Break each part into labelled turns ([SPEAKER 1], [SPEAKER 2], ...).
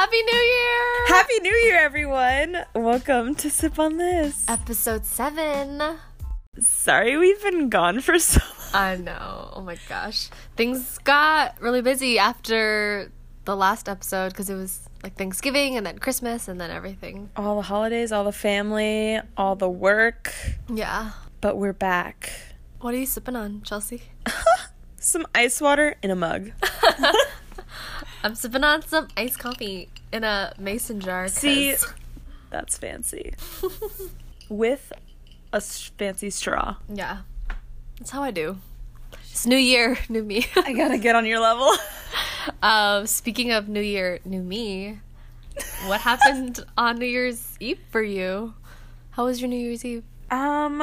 [SPEAKER 1] Happy New Year!
[SPEAKER 2] Happy New Year, everyone! Welcome to Sip on This.
[SPEAKER 1] Episode 7.
[SPEAKER 2] Sorry we've been gone for so long.
[SPEAKER 1] I know. Oh my gosh. Things got really busy after the last episode because it was like Thanksgiving and then Christmas and then everything.
[SPEAKER 2] All the holidays, all the family, all the work.
[SPEAKER 1] Yeah.
[SPEAKER 2] But we're back.
[SPEAKER 1] What are you sipping on, Chelsea?
[SPEAKER 2] Some ice water in a mug.
[SPEAKER 1] I'm sipping on some iced coffee in a mason jar. 'cause-
[SPEAKER 2] See, that's fancy. With a fancy straw.
[SPEAKER 1] Yeah. That's how I do. It's New Year, new me.
[SPEAKER 2] I gotta get on your level.
[SPEAKER 1] um, speaking of New Year, new me, what happened on New Year's Eve for you? How was your New Year's Eve?
[SPEAKER 2] Um,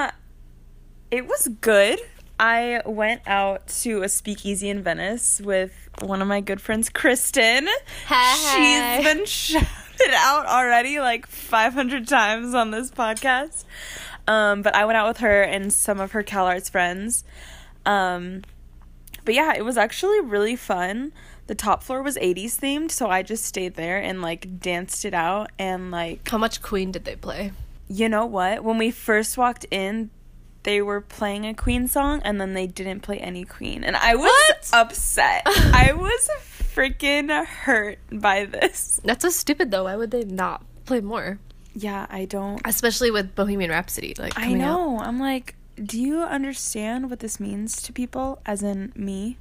[SPEAKER 2] it was good. I went out to a speakeasy in Venice with one of my good friends, Kristen.
[SPEAKER 1] Hey.
[SPEAKER 2] She's been shouted out already like 500 times on this podcast. Um, but I went out with her and some of her CalArts friends. Um, but yeah, it was actually really fun. The top floor was 80s themed, so I just stayed there and like danced it out and like
[SPEAKER 1] How much Queen did they play?
[SPEAKER 2] you know what? When we first walked in, they were playing a Queen song and then they didn't play any Queen. And I was
[SPEAKER 1] What?
[SPEAKER 2] upset. I was freaking hurt by this.
[SPEAKER 1] That's so stupid though. Why would they not play more?
[SPEAKER 2] Yeah, I don't.
[SPEAKER 1] Especially with Bohemian Rhapsody. Like
[SPEAKER 2] I
[SPEAKER 1] coming out.
[SPEAKER 2] know. I'm like, do you understand what this means to people, as in me?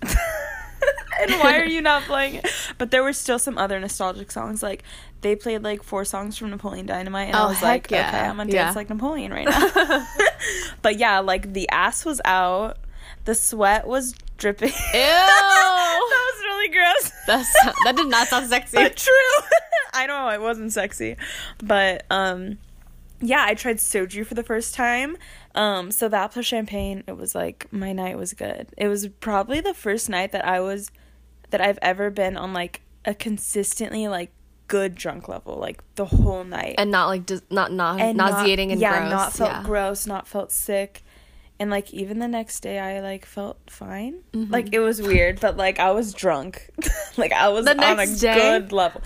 [SPEAKER 2] and why are you not playing it? But there were still some other nostalgic songs. Like they played like four songs from Napoleon Dynamite, and I
[SPEAKER 1] Oh,
[SPEAKER 2] was like,
[SPEAKER 1] yeah.
[SPEAKER 2] okay, I'm gonna
[SPEAKER 1] Yeah.
[SPEAKER 2] dance like Napoleon right now. but yeah, like the ass was out, the sweat was dripping.
[SPEAKER 1] Ew.
[SPEAKER 2] that was really gross.
[SPEAKER 1] That's that did not sound sexy.
[SPEAKER 2] But true. I know it wasn't sexy, but um, yeah, I tried soju for the first time. Um, so that plus champagne, it was like my night was good. It was probably the first night that I was that I've ever been on like a consistently like good drunk level, like the whole night.
[SPEAKER 1] and not like dis- not not
[SPEAKER 2] And not-
[SPEAKER 1] nauseating and
[SPEAKER 2] yeah,
[SPEAKER 1] gross.
[SPEAKER 2] not felt
[SPEAKER 1] yeah.
[SPEAKER 2] gross, not felt sick. And like even the next day I like felt fine.
[SPEAKER 1] Mm-hmm.
[SPEAKER 2] Like it was weird, but like I was drunk. like I was on a
[SPEAKER 1] day?
[SPEAKER 2] good level.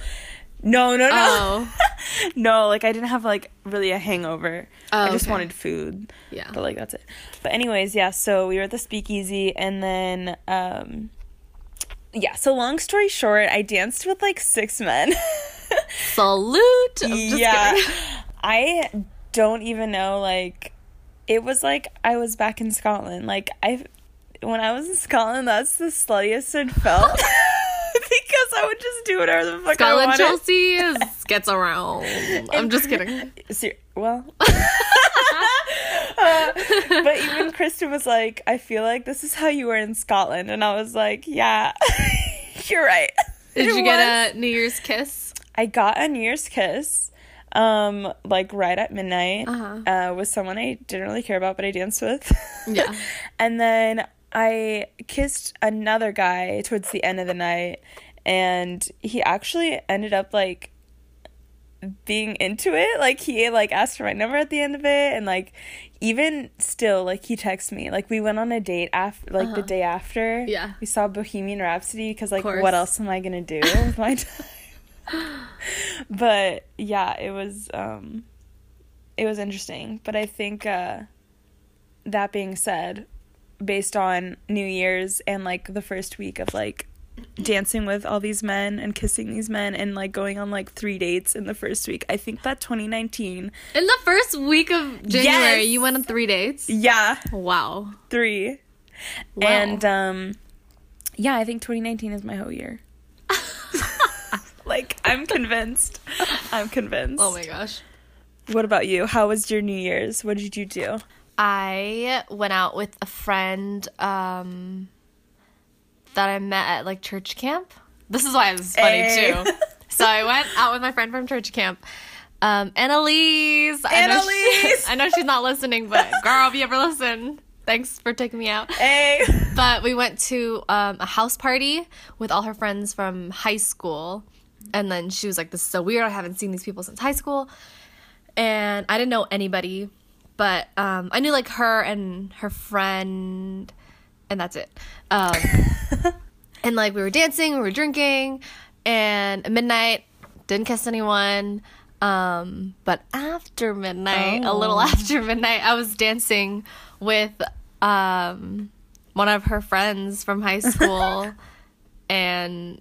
[SPEAKER 2] No, no, no.
[SPEAKER 1] Oh.
[SPEAKER 2] no, like I didn't have like really a hangover. I
[SPEAKER 1] Oh,
[SPEAKER 2] just
[SPEAKER 1] okay.
[SPEAKER 2] wanted food.
[SPEAKER 1] Yeah.
[SPEAKER 2] But like that's it. But anyways, yeah, so we were at the speakeasy and then um yeah, so long story short, I danced with like six men.
[SPEAKER 1] Salute.
[SPEAKER 2] Yeah.
[SPEAKER 1] kidding.
[SPEAKER 2] I don't even know like it was like I was back in Scotland. Like I when I was in Scotland, that's the sluttiest it felt. because I would just do whatever the fuck I
[SPEAKER 1] Scotland
[SPEAKER 2] wanted.
[SPEAKER 1] Chelsea is, gets around. I'm just kidding.
[SPEAKER 2] Well, but even Kristen was like, "I feel like this is how you were in Scotland," and I was like, "Yeah, you're right."
[SPEAKER 1] Did
[SPEAKER 2] It
[SPEAKER 1] you
[SPEAKER 2] was.
[SPEAKER 1] get a New Year's kiss?
[SPEAKER 2] I got a New Year's kiss, um, like right at midnight,
[SPEAKER 1] Uh-huh.
[SPEAKER 2] uh, with someone I didn't really care about, but I danced with.
[SPEAKER 1] Yeah.
[SPEAKER 2] and then I kissed another guy towards the end of the night, and he actually ended up like being into it. Like he like asked for my number at the end of it, and like even still, like he texts me. Like we went on a date after, like the
[SPEAKER 1] Uh-huh.
[SPEAKER 2] day after.
[SPEAKER 1] Yeah.
[SPEAKER 2] we saw Bohemian Rhapsody because like what else am I gonna do with my time? but yeah, it was um, it was interesting. But I think uh, that being said, based on New Year's and like the first week of like dancing with all these men and kissing these men and like going on like three dates in the first week. I think that 2019,
[SPEAKER 1] In the first week of January,
[SPEAKER 2] Yes!
[SPEAKER 1] you went on three dates.
[SPEAKER 2] yeah,
[SPEAKER 1] Wow.
[SPEAKER 2] three.
[SPEAKER 1] Wow.
[SPEAKER 2] And um yeah, I think 2019 is my whole year. like I'm convinced. I'm convinced.
[SPEAKER 1] Oh my gosh.
[SPEAKER 2] What about you? How was your New Year's? What did you do?
[SPEAKER 1] I went out with a friend um, that I met at like church camp. This is why is funny
[SPEAKER 2] Hey.
[SPEAKER 1] too. So I went out with my friend from church camp. Um, Annalise. I know she-
[SPEAKER 2] Annalise!
[SPEAKER 1] I know she's not listening, but girl, if you ever listen, thanks for taking me out.
[SPEAKER 2] Hey.
[SPEAKER 1] But we went to um, a house party with all her friends from high school. And then she was like, This is so weird. I haven't seen these people since high school. And I didn't know anybody, but um, I knew like her and her friend, and that's it. Um, and like we were dancing, we were drinking, and at midnight, didn't kiss anyone. Um, but after midnight, a little
[SPEAKER 2] Oh.
[SPEAKER 1] after midnight, I was dancing with um one of her friends from high school, and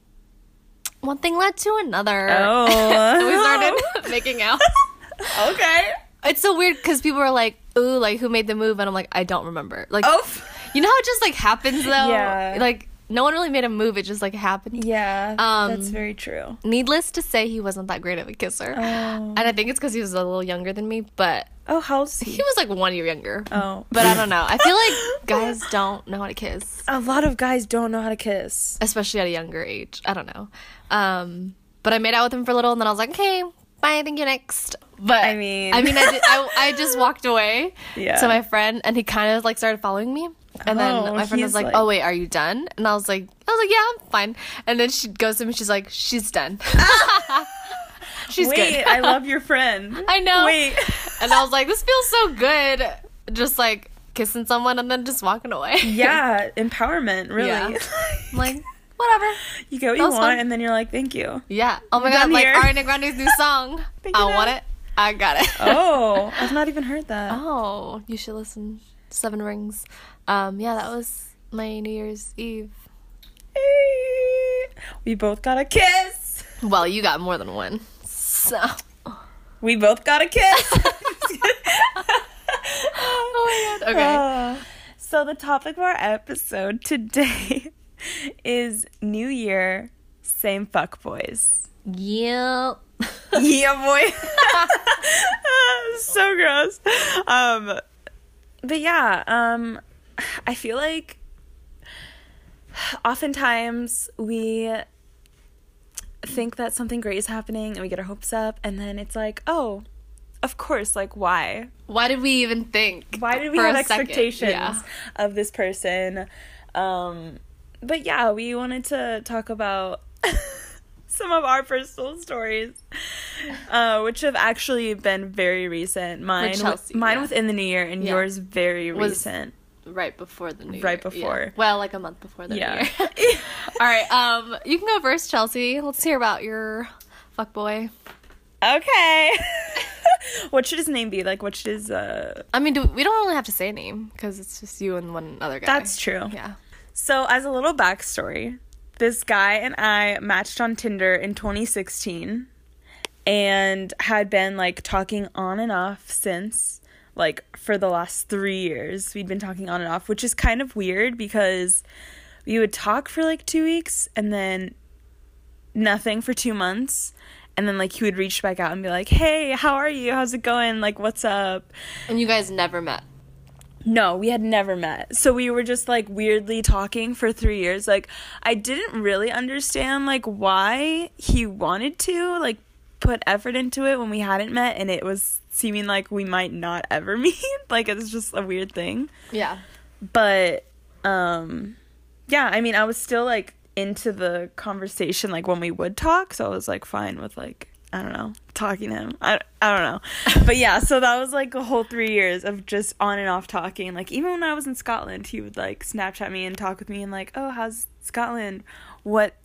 [SPEAKER 1] one thing led to another.
[SPEAKER 2] Oh.
[SPEAKER 1] we started making out.
[SPEAKER 2] okay.
[SPEAKER 1] It's so weird because people are like, "Ooh, like who made the move?" And I'm like, "I don't remember." Like,
[SPEAKER 2] Oh.
[SPEAKER 1] you know how it just like happens though.
[SPEAKER 2] Yeah.
[SPEAKER 1] Like no one really made a move; it just like happened.
[SPEAKER 2] Yeah.
[SPEAKER 1] Um,
[SPEAKER 2] that's very true.
[SPEAKER 1] Needless to say, he wasn't that great of a kisser,
[SPEAKER 2] Oh.
[SPEAKER 1] and I think it's because he was a little younger than me. But
[SPEAKER 2] Oh, how's he?
[SPEAKER 1] he was like one year younger.
[SPEAKER 2] Oh.
[SPEAKER 1] But I don't know. I feel like guys don't know how to kiss,
[SPEAKER 2] A lot of guys don't know how to kiss.
[SPEAKER 1] especially at a younger age. I don't know. Um, but I made out with him for a little, and then I was like, "Okay, bye. Thank you. Next." But
[SPEAKER 2] I mean-
[SPEAKER 1] I mean, I, did, I, I just walked away
[SPEAKER 2] Yeah.
[SPEAKER 1] to my friend, and he kind of like started following me. And then
[SPEAKER 2] Oh,
[SPEAKER 1] my friend was like,
[SPEAKER 2] like-
[SPEAKER 1] "Oh wait, are you done?" And I was like, "I was like, yeah, I'm fine." And then she goes to me, she's like, "She's done." she's
[SPEAKER 2] Wait,
[SPEAKER 1] good.
[SPEAKER 2] I love your friend.
[SPEAKER 1] I know.
[SPEAKER 2] Wait.
[SPEAKER 1] And I was like, "This feels so good," just like kissing someone and then just walking away.
[SPEAKER 2] Yeah, empowerment, really.
[SPEAKER 1] Yeah. Like, whatever.
[SPEAKER 2] you get what
[SPEAKER 1] That
[SPEAKER 2] you want,
[SPEAKER 1] fun.
[SPEAKER 2] and then you're like, thank you.
[SPEAKER 1] Yeah. Oh my
[SPEAKER 2] We're
[SPEAKER 1] god, like
[SPEAKER 2] here.
[SPEAKER 1] Ariana Grande's new song. I want it. I got it.
[SPEAKER 2] Oh, I've not even heard that.
[SPEAKER 1] Oh, you should listen. Seven Rings. Um, yeah, that was my New Year's Eve.
[SPEAKER 2] We both got a kiss.
[SPEAKER 1] Well, you got more than one. So.
[SPEAKER 2] We both got a kiss.
[SPEAKER 1] Oh my god. Okay.
[SPEAKER 2] Uh, so the topic of our episode today is New Year, same fuck boys.
[SPEAKER 1] Yep.
[SPEAKER 2] yeah, boy. so gross. Um, but yeah, um, I feel like oftentimes we think that something great is happening and we get our hopes up, and then it's like, oh, of course, like why?
[SPEAKER 1] Why did we even think?
[SPEAKER 2] Why did we have expectations
[SPEAKER 1] Yeah.
[SPEAKER 2] of this person? Um, but yeah, we wanted to talk about some of our personal stories, uh, which have actually been very recent. Mine,
[SPEAKER 1] Chelsea,
[SPEAKER 2] mine
[SPEAKER 1] yeah.
[SPEAKER 2] within the new year, and
[SPEAKER 1] Yeah.
[SPEAKER 2] yours very
[SPEAKER 1] Was-
[SPEAKER 2] recent.
[SPEAKER 1] Right before the new year.
[SPEAKER 2] Right
[SPEAKER 1] Yeah.
[SPEAKER 2] before.
[SPEAKER 1] Well, like a month before the
[SPEAKER 2] Yeah.
[SPEAKER 1] new year. All right. Um, you can go first, Chelsea. Let's hear about your fuck boy.
[SPEAKER 2] Okay. what should his name be? Like, what should his uh?
[SPEAKER 1] I mean, do, we don't really have to say a name because it's just you and one other guy.
[SPEAKER 2] That's true.
[SPEAKER 1] Yeah.
[SPEAKER 2] So, as a little backstory, this guy and I matched on Tinder in 2016 and had been like talking on and off since like for the last three years. We'd been talking on and off, which is kind of weird because we would talk for like two weeks and then nothing for two months. And then like he would reach back out and be like, "Hey, how are you? How's it going? Like, what's up?"
[SPEAKER 1] And you guys never met.
[SPEAKER 2] No, we had never met. So we were just like weirdly talking for 3 years. Like I didn't really understand like why he wanted to like put effort into it when we hadn't met and it was seeming like we might not ever meet. like it's just a weird thing.
[SPEAKER 1] Yeah.
[SPEAKER 2] But um yeah, I mean, I was still like into the conversation like when we would talk, so I was like fine with like I don't know, talking to him. I, I don't know. But yeah, so that was like a whole 3 years of just on and off talking. Like even when I was in Scotland, he would like Snapchat me and talk with me and like, "Oh, how's Scotland? What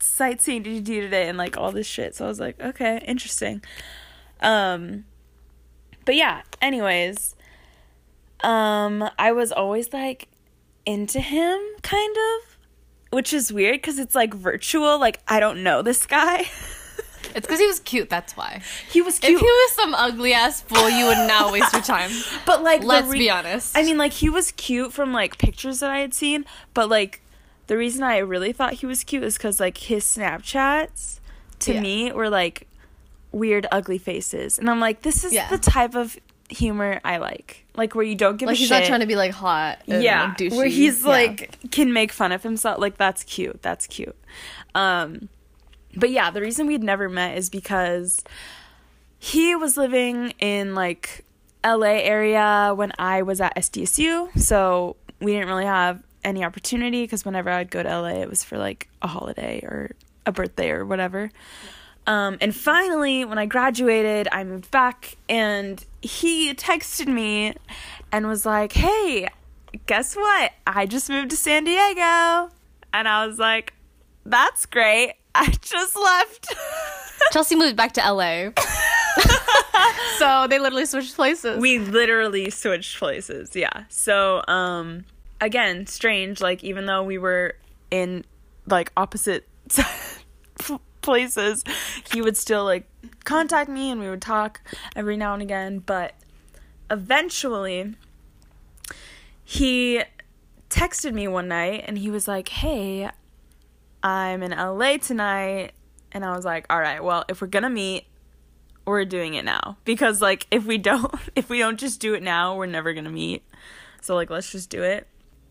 [SPEAKER 2] sightseeing did you do today?" and like all this shit. So I was like, "Okay, interesting." Um but yeah, anyways, um I was always like into him kind of which is weird cuz it's like virtual like I don't know this guy.
[SPEAKER 1] It's because he was cute. That's why.
[SPEAKER 2] he was cute.
[SPEAKER 1] If he was some ugly ass fool, you would not waste your time.
[SPEAKER 2] but like
[SPEAKER 1] Let's
[SPEAKER 2] re-
[SPEAKER 1] be honest.
[SPEAKER 2] I mean like he was cute from like pictures that I had seen, but like the reason I really thought he was cute is cuz like his Snapchats to
[SPEAKER 1] Yeah.
[SPEAKER 2] me were like weird ugly faces. And I'm like this is
[SPEAKER 1] Yeah.
[SPEAKER 2] the type of humor I like. Like where you don't give
[SPEAKER 1] like
[SPEAKER 2] a
[SPEAKER 1] he's
[SPEAKER 2] shit.
[SPEAKER 1] not trying to be like hot. And,
[SPEAKER 2] yeah
[SPEAKER 1] like,
[SPEAKER 2] where he's
[SPEAKER 1] Yeah.
[SPEAKER 2] like can make fun of himself like that's cute that's cute um but yeah the reason we'd never met is because he was living in like la area when i was at sdsu so we didn't really have any opportunity because whenever i'd go to la it was for like a holiday or a birthday or whatever um, and finally, when I graduated, I moved back, and he texted me and was like, Hey, guess what? I just moved to San Diego. And I was like, That's great. I just left.
[SPEAKER 1] Chelsea moved back to LA. so they literally switched places.
[SPEAKER 2] we literally switched places yeah so um again strange like even though we were in like opposite places he would still like contact me and we would talk every now and again but eventually he texted me one night and he was like hey i'm in la tonight. And i was like all right well if we're gonna meet we're doing it now. Because like if we don't if we don't just do it now we're never gonna meet. So like let's just do it.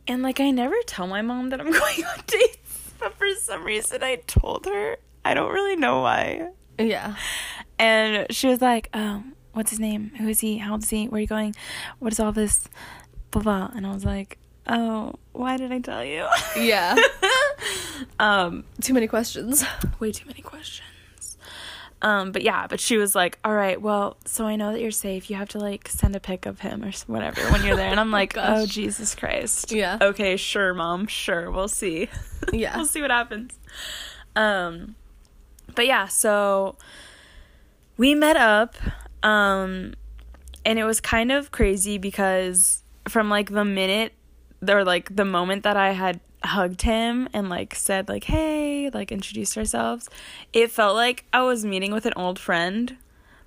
[SPEAKER 2] And like i never tell my mom that i'm going on dates. But for some reason i told her. I don't really know why.
[SPEAKER 1] Yeah.
[SPEAKER 2] and she was like oh what's his name? Who is he? How old is he? Where are you going? What is all this? Blah blah. And i was like oh why did i tell you?
[SPEAKER 1] Yeah.
[SPEAKER 2] um
[SPEAKER 1] Too many questions.
[SPEAKER 2] way too many questions. Um, but yeah, but she was like, "All right, well, so I know that you're safe. You have to like send a pic of him or whatever when you're there." And I'm like,
[SPEAKER 1] gosh.
[SPEAKER 2] "Oh Jesus Christ."
[SPEAKER 1] Yeah.
[SPEAKER 2] Okay, sure, mom. Sure, we'll see.
[SPEAKER 1] Yeah.
[SPEAKER 2] we'll see what happens. Um, but yeah, so we met up, um, and it was kind of crazy because from like the minute or like the moment that I had hugged him and like said like hey like introduced ourselves. It felt like i was meeting with an old friend.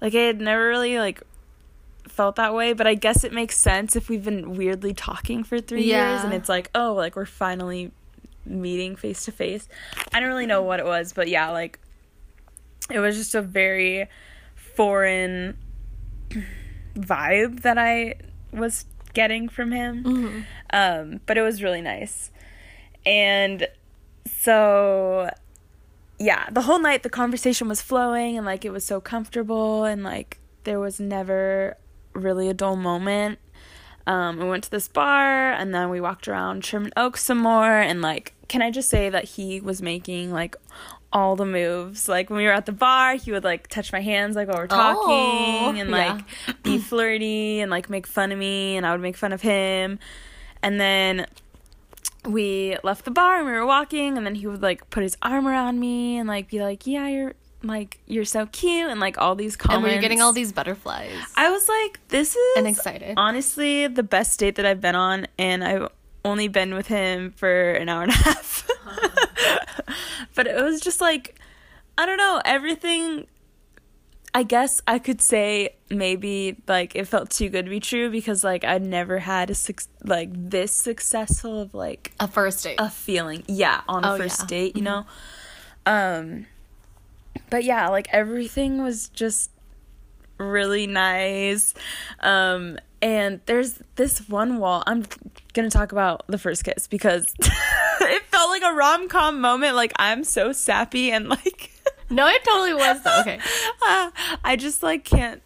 [SPEAKER 2] Like i had never really like felt that way but i guess it makes sense if we've been weirdly talking for three years and it's like oh like we're finally meeting face to face i don't really know what it was but yeah like it was just a very foreign vibe that i was getting from him. Um, but it was really nice. And so, yeah, the whole night the conversation was flowing and like it was so comfortable and like there was never really a dull moment. Um, we went to this bar and then we walked around Sherman Oaks some more. And like, can I just say that he was making like all the moves? Like when we were at the bar, he would like touch my hands like while we're talking
[SPEAKER 1] Oh,
[SPEAKER 2] and
[SPEAKER 1] yeah.
[SPEAKER 2] like be flirty and like make fun of me and I would make fun of him. And then we left the bar and we were walking and then he would like put his arm around me and like be like, "Yeah, you're like you're so cute." And like all these comments.
[SPEAKER 1] And we're getting all these butterflies.
[SPEAKER 2] I was like, "This is
[SPEAKER 1] And excited.
[SPEAKER 2] Honestly, the best date that I've been on and I've only been with him for an hour and a half. but it was just like I don't know, everything I guess I could say maybe like it felt too good to be true because like I'd never had a suc like this successful of like
[SPEAKER 1] a first date.
[SPEAKER 2] a feeling. Yeah, on a
[SPEAKER 1] Oh,
[SPEAKER 2] first
[SPEAKER 1] yeah.
[SPEAKER 2] date, you know. Um but yeah, like everything was just really nice. Um and there's this one wall. I'm going to talk about the first kiss because it felt like a rom-com moment like I'm so sappy and like
[SPEAKER 1] no, it totally was though. Okay.
[SPEAKER 2] uh, I just like can't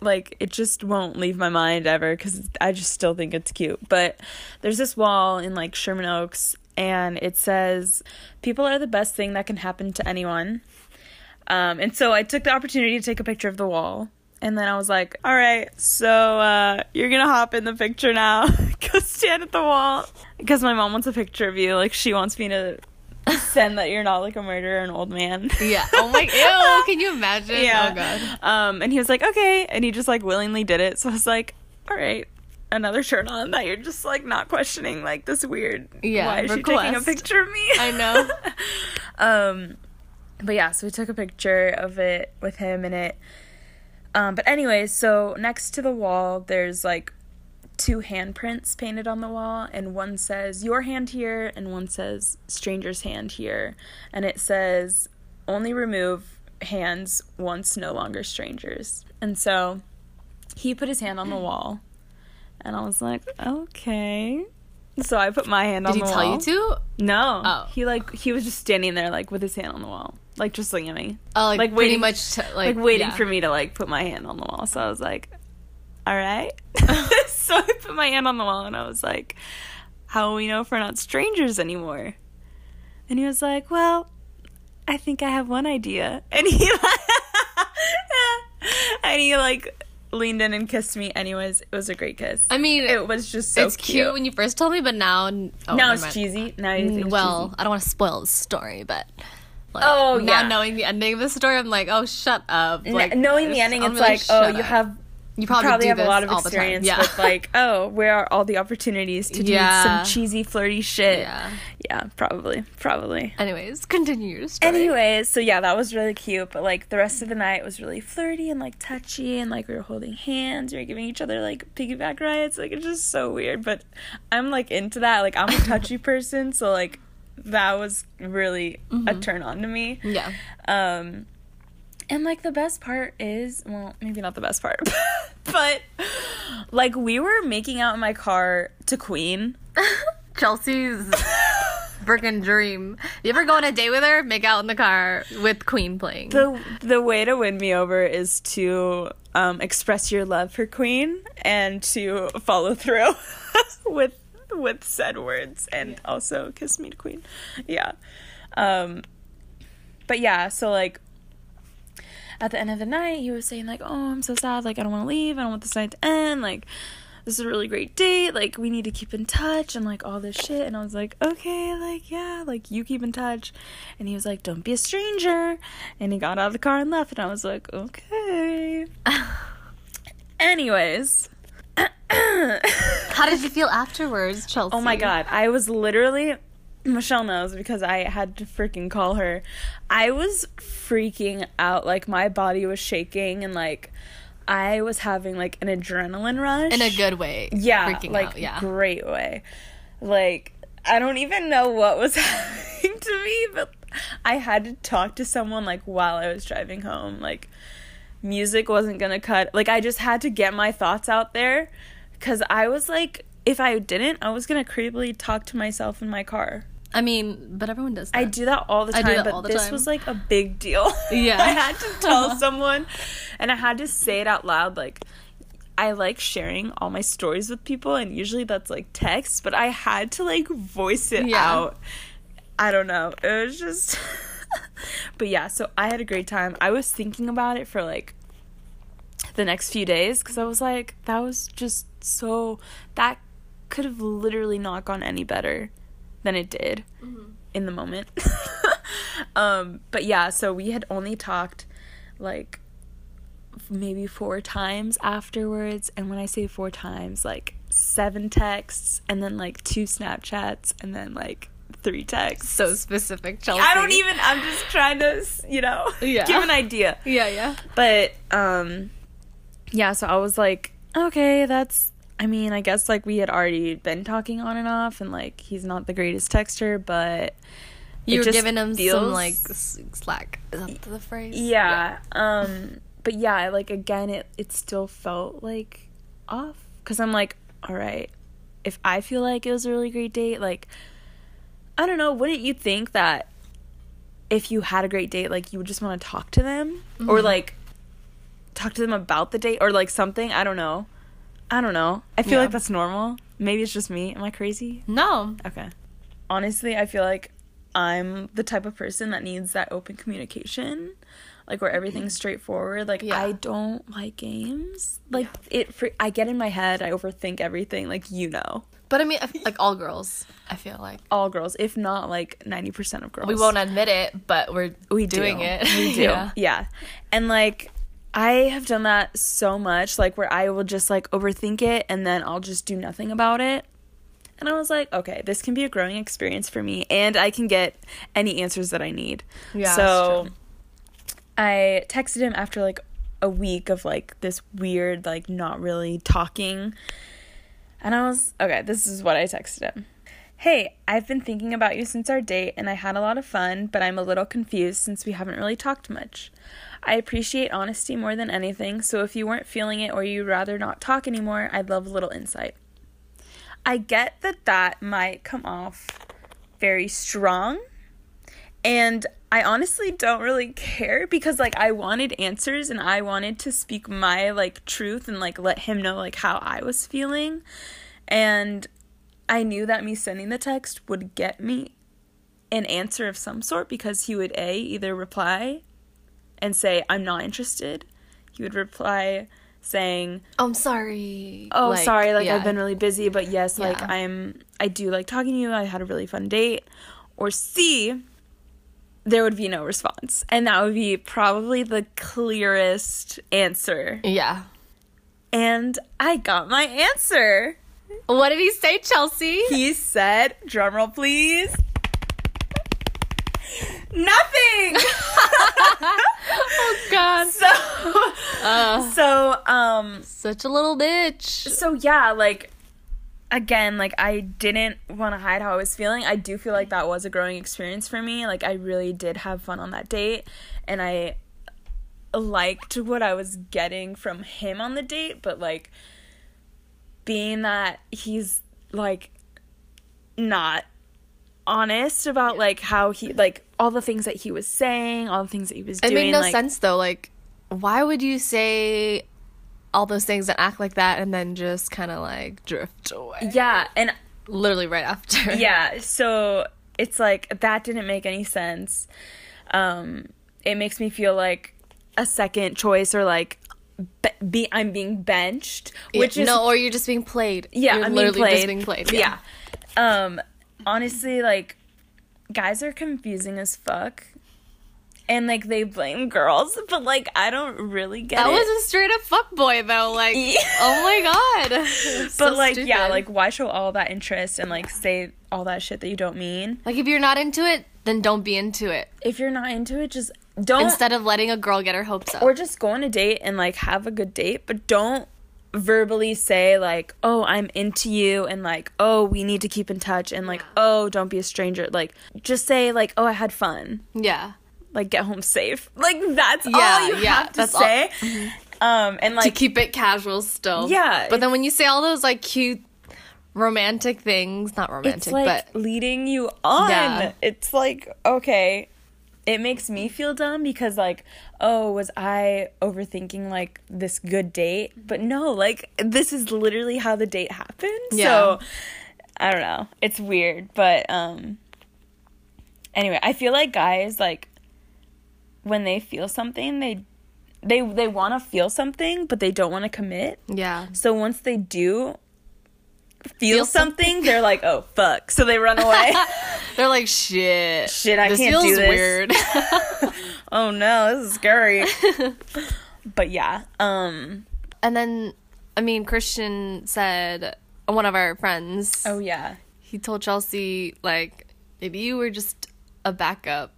[SPEAKER 2] like it just won't leave my mind ever because I just still think it's cute. But there's this wall in like Sherman Oaks, and it says, "People are the best thing that can happen to anyone." Um, and so I took the opportunity to take a picture of the wall. And then I was like, all right, so uh, you're going to hop in the picture now. Go stand at the wall. Because my mom wants a picture of you. Like, she wants me to send that you're not like a murderer, an old man.
[SPEAKER 1] Yeah. Oh my. Ew. Can you imagine?
[SPEAKER 2] Yeah.
[SPEAKER 1] Oh god.
[SPEAKER 2] Um, and he was like, okay, and he just like willingly did it. So I was like, all right, another shirt on that you're just like not questioning like this weird.
[SPEAKER 1] Yeah,
[SPEAKER 2] Why is she taking a picture of me?
[SPEAKER 1] I know.
[SPEAKER 2] um, but yeah, so we took a picture of it with him in it. Um, but anyways, so next to the wall, there's like two handprints painted on the wall, and one says your hand here, and one says stranger's hand here, and it says only remove hands once no longer strangers. And so he put his hand on the wall, and I was like, okay. So I put my hand on.
[SPEAKER 1] Did
[SPEAKER 2] he
[SPEAKER 1] tell you to?
[SPEAKER 2] No.
[SPEAKER 1] Oh.
[SPEAKER 2] He like he was just standing there like with his hand on the wall, like just looking at me,
[SPEAKER 1] Oh, like,
[SPEAKER 2] Like,
[SPEAKER 1] pretty
[SPEAKER 2] waiting-
[SPEAKER 1] much to,
[SPEAKER 2] like,
[SPEAKER 1] like,
[SPEAKER 2] waiting
[SPEAKER 1] yeah.
[SPEAKER 2] for me to like put my hand on the wall. So I was like, "All right." so I put my hand on the wall and I was like, "How will we know if we're not strangers anymore?" And he was like, "Well, I think I have one idea." And he and he like leaned in and kissed me. Anyways, it was a great kiss.
[SPEAKER 1] I mean,
[SPEAKER 2] it was just so
[SPEAKER 1] it's cute. when you first told me, but now, oh,
[SPEAKER 2] now it's
[SPEAKER 1] mind.
[SPEAKER 2] cheesy. Now you
[SPEAKER 1] Well,
[SPEAKER 2] cheesy.
[SPEAKER 1] I don't want to spoil the story, but Like,
[SPEAKER 2] Oh, yeah.
[SPEAKER 1] knowing the ending of the story, I'm like, oh, shut up. Like,
[SPEAKER 2] N- knowing the ending, it's like, oh, you
[SPEAKER 1] up.
[SPEAKER 2] have
[SPEAKER 1] you probably,
[SPEAKER 2] probably,
[SPEAKER 1] do
[SPEAKER 2] have a lot of
[SPEAKER 1] all the time.
[SPEAKER 2] experience
[SPEAKER 1] Yeah.
[SPEAKER 2] with like, oh, where are all the opportunities to
[SPEAKER 1] Yeah.
[SPEAKER 2] do some cheesy, flirty shit?
[SPEAKER 1] yeah.
[SPEAKER 2] Yeah, probably, probably.
[SPEAKER 1] Anyways, continue your story.
[SPEAKER 2] Anyways, so yeah, that was really cute. But like the rest of the night was really flirty and like touchy, and like we were holding hands, we were giving each other like piggyback rides. Like it's just so weird. But I'm like into that. Like I'm a touchy person, so like that was really a turn on to me.
[SPEAKER 1] Yeah.
[SPEAKER 2] Um, and like the best part is, well, maybe not the best part, but like we were making out in my car to Queen.
[SPEAKER 1] Chelsea's freaking dream. You ever go on a date with her? Make out in the car with Queen playing.
[SPEAKER 2] the the way to win me over is to um, express your love for Queen and to follow through with with said words and also kiss me to Queen. Yeah. Um but yeah, so like at the end of the night he was saying like, "Oh, I'm so sad. Like I don't want to leave. I don't want this night to end. Like this is a really great date. Like we need to keep in touch and like all this shit." And I was like, "Okay, like yeah, like you keep in touch." And he was like, "Don't be a stranger." And he got out of the car and left and I was like, "Okay." Anyways,
[SPEAKER 1] How did you feel afterwards, Chelsea?
[SPEAKER 2] Oh my god, I was literally Michelle knows because I had to freaking call her. I was freaking out like my body was shaking and like I was having like an adrenaline rush.
[SPEAKER 1] In a good way.
[SPEAKER 2] yeah,
[SPEAKER 1] Freaking
[SPEAKER 2] like
[SPEAKER 1] out. Yeah.
[SPEAKER 2] great way. Like I don't even know what was happening to me, but I had to talk to someone like while I was driving home. Like music wasn't gonna cut. Like I just had to get my thoughts out there because I was like, if I didn't, I was gonna creepily talk to myself in my car.
[SPEAKER 1] I mean, but everyone does that.
[SPEAKER 2] I do that all the
[SPEAKER 1] I
[SPEAKER 2] time,
[SPEAKER 1] do that
[SPEAKER 2] but
[SPEAKER 1] all the
[SPEAKER 2] this
[SPEAKER 1] time.
[SPEAKER 2] was like a big deal.
[SPEAKER 1] Yeah.
[SPEAKER 2] I had to tell someone, and I had to say it out loud. Like, I like sharing all my stories with people, and usually that's like text, but I had to like voice it
[SPEAKER 1] Yeah.
[SPEAKER 2] out. I don't know. It was just. but yeah, so I had a great time. I was thinking about it for like the next few days because I was like, that was just so. That could have literally not gone any better than it did in the moment. um, but yeah, so we had only talked like maybe four times afterwards. And when I say four times, like seven texts and then like two Snapchats and then like three texts.
[SPEAKER 1] so specific, Chelsea.
[SPEAKER 2] I don't even, I'm just trying to, you know,
[SPEAKER 1] Yeah.
[SPEAKER 2] give an idea.
[SPEAKER 1] Yeah, yeah.
[SPEAKER 2] But um yeah, so I was like, okay, that's I mean, I guess like we had already been talking on and off and like he's not the greatest texter, but
[SPEAKER 1] You were giving him some like slack. Is that the phrase?
[SPEAKER 2] yeah. Um but yeah, like again it it still felt like off cuz I'm like, all right, if I feel like it was a really great date, like I don't know, wouldn't you think that if you had a great date, like you would just want to talk to them or like talk to them about the date or like something? I don't know. I don't know. I feel
[SPEAKER 1] Yeah.
[SPEAKER 2] like that's normal. Maybe it's just me. Am I crazy?
[SPEAKER 1] No.
[SPEAKER 2] Okay. Honestly, I feel like I'm the type of person that needs that open communication, like where everything's straightforward. Like
[SPEAKER 1] Yeah.
[SPEAKER 2] I don't like games. Like it. fr- I get in my head. I overthink everything. Like you know,
[SPEAKER 1] But I mean, I like all girls, I feel like.
[SPEAKER 2] all girls, if not like ninety percent of girls.
[SPEAKER 1] We won't admit it, but we're
[SPEAKER 2] we
[SPEAKER 1] doing
[SPEAKER 2] do.
[SPEAKER 1] it.
[SPEAKER 2] We do.
[SPEAKER 1] yeah.
[SPEAKER 2] yeah. And like I have done that so much, like where I will just like overthink it and then I'll just do nothing about it. And I was like, okay, this can be a growing experience for me and I can get any answers that I need.
[SPEAKER 1] Yeah,
[SPEAKER 2] So. I texted him after like a week of like this weird, like not really talking. And I was, okay, this is what I texted him. Hey, I've been thinking about you since our date and I had a lot of fun, but I'm a little confused since we haven't really talked much. I appreciate honesty more than anything, so if you weren't feeling it or you'd rather not talk anymore, I'd love a little insight. I get that that might come off very strong, and I honestly don't really care because like I wanted answers and I wanted to speak my like truth and like let him know like how I was feeling. And I knew that me sending the text would get me an answer of some sort because he would a either reply and say I'm not interested. He would reply saying,
[SPEAKER 1] I'm sorry.
[SPEAKER 2] "Oh,
[SPEAKER 1] Like,
[SPEAKER 2] sorry, like
[SPEAKER 1] yeah.
[SPEAKER 2] I've been really busy, but yes, like I'm I do like talking to you. I had a really fun date." Or C there would be no response. And that would be probably the clearest answer.
[SPEAKER 1] Yeah.
[SPEAKER 2] And I got my answer.
[SPEAKER 1] What did he say, Chelsea?
[SPEAKER 2] He said, drumroll please. Nothing.
[SPEAKER 1] oh God.
[SPEAKER 2] So,
[SPEAKER 1] Uh,
[SPEAKER 2] so, um,
[SPEAKER 1] such a little bitch.
[SPEAKER 2] so yeah, like, again, like, I didn't want to hide how I was feeling. I do feel like that was a growing experience for me. Like, I really did have fun on that date, and I liked what I was getting from him on the date, but like, being that he's like not honest about like how he like all the things that he was saying, all the things that he was
[SPEAKER 1] It
[SPEAKER 2] doing.
[SPEAKER 1] It made no
[SPEAKER 2] like,
[SPEAKER 1] sense though. Like, why would you say all those things and act like that and then just kind of like drift away?
[SPEAKER 2] Yeah, and
[SPEAKER 1] Literally right after.
[SPEAKER 2] yeah, so it's like that didn't make any sense. Um, it makes me feel like a second choice or like be, be I'm being benched, which is
[SPEAKER 1] no, or you're just being played.
[SPEAKER 2] yeah,
[SPEAKER 1] you're
[SPEAKER 2] I'm
[SPEAKER 1] literally
[SPEAKER 2] being
[SPEAKER 1] just
[SPEAKER 2] played.
[SPEAKER 1] being played.
[SPEAKER 2] Yeah. Um, honestly, like guys are confusing as fuck. And like they blame girls, but like I don't really get
[SPEAKER 1] That
[SPEAKER 2] it.
[SPEAKER 1] was a straight up fuck boy though. Like, oh my god.
[SPEAKER 2] but
[SPEAKER 1] So
[SPEAKER 2] like yeah, like why show all that interest and like say all that shit that you don't mean?
[SPEAKER 1] like if you're not into it, then don't be into it.
[SPEAKER 2] If you're not into it, just don't
[SPEAKER 1] Instead of letting a girl get her hopes up.
[SPEAKER 2] or just go on a date and like have a good date, but don't verbally say like, "Oh, I'm into you," and like, "Oh, we need to keep in touch," and like, "Oh, don't be a stranger." Like, just say like, "Oh, I had fun."
[SPEAKER 1] yeah.
[SPEAKER 2] Like, get home safe. Like that's
[SPEAKER 1] Yeah,
[SPEAKER 2] all you
[SPEAKER 1] yeah,
[SPEAKER 2] have to
[SPEAKER 1] that's all-
[SPEAKER 2] say. Um, and like to
[SPEAKER 1] keep it casual still.
[SPEAKER 2] Yeah,
[SPEAKER 1] But then when you say all those like cute romantic things, not
[SPEAKER 2] it's
[SPEAKER 1] romantic,
[SPEAKER 2] like
[SPEAKER 1] but
[SPEAKER 2] leading you on.
[SPEAKER 1] Yeah.
[SPEAKER 2] It's like okay. It makes me feel dumb because like, oh, was I overthinking like this good date? But no, like this is literally how the date happened.
[SPEAKER 1] Yeah.
[SPEAKER 2] So I don't know. It's weird, but um anyway, I feel like guys like when they feel something, they they they want to feel something, but they don't want to commit.
[SPEAKER 1] yeah.
[SPEAKER 2] So once they do feel,
[SPEAKER 1] Feel
[SPEAKER 2] something, they're like, "Oh fuck!" So they run away.
[SPEAKER 1] They're like shit.
[SPEAKER 2] Shit, I
[SPEAKER 1] this
[SPEAKER 2] can't
[SPEAKER 1] feels
[SPEAKER 2] do this.
[SPEAKER 1] weird.
[SPEAKER 2] oh no, this is scary. but yeah, um,
[SPEAKER 1] and then I mean Christian said one of our friends
[SPEAKER 2] oh yeah,
[SPEAKER 1] he told Chelsea like maybe you were just a backup.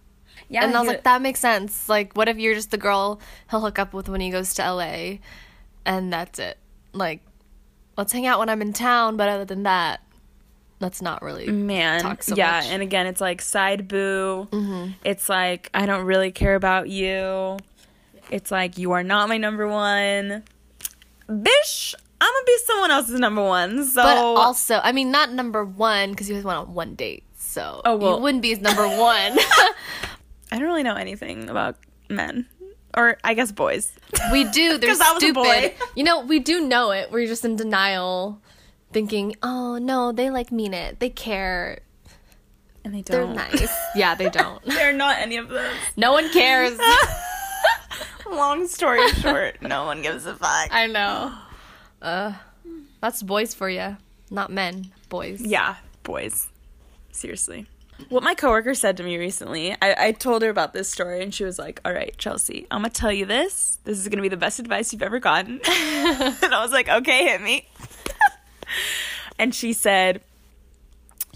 [SPEAKER 2] yeah.
[SPEAKER 1] and I was like, that makes sense. Like, what if you're just the girl he'll hook up with when he goes to LA, and that's it? Like, let's hang out when I'm in town, but other than that, let's not really.
[SPEAKER 2] man,
[SPEAKER 1] so
[SPEAKER 2] yeah.
[SPEAKER 1] much. Mm-hmm.
[SPEAKER 2] And again, it's like side boo. It's like I don't really care about you. It's like you are not my number one, bish I'm gonna be someone else's number one. So
[SPEAKER 1] But also, I mean, not number one because you guys went on one date, so
[SPEAKER 2] Oh, well.
[SPEAKER 1] you wouldn't be his number one.
[SPEAKER 2] I don't really know anything about men, or I guess boys.
[SPEAKER 1] we do. They're
[SPEAKER 2] 'Cause I was a
[SPEAKER 1] stupid.
[SPEAKER 2] boy.
[SPEAKER 1] You know, we do know it. We're just in denial, thinking, "Oh no, they like mean it. They care.
[SPEAKER 2] And they don't.
[SPEAKER 1] They're nice." yeah, they don't.
[SPEAKER 2] They're not any of those.
[SPEAKER 1] No one cares.
[SPEAKER 2] Long story short, no one gives a fuck.
[SPEAKER 1] I know. Uh, that's boys for you, not men. Boys.
[SPEAKER 2] Yeah, boys. Seriously. What my coworker said to me recently, I, I told her about this story and she was like, All right, Chelsea, I'm gonna tell you this. This is gonna be the best advice you've ever gotten. and I was like, Okay, hit me. and she said,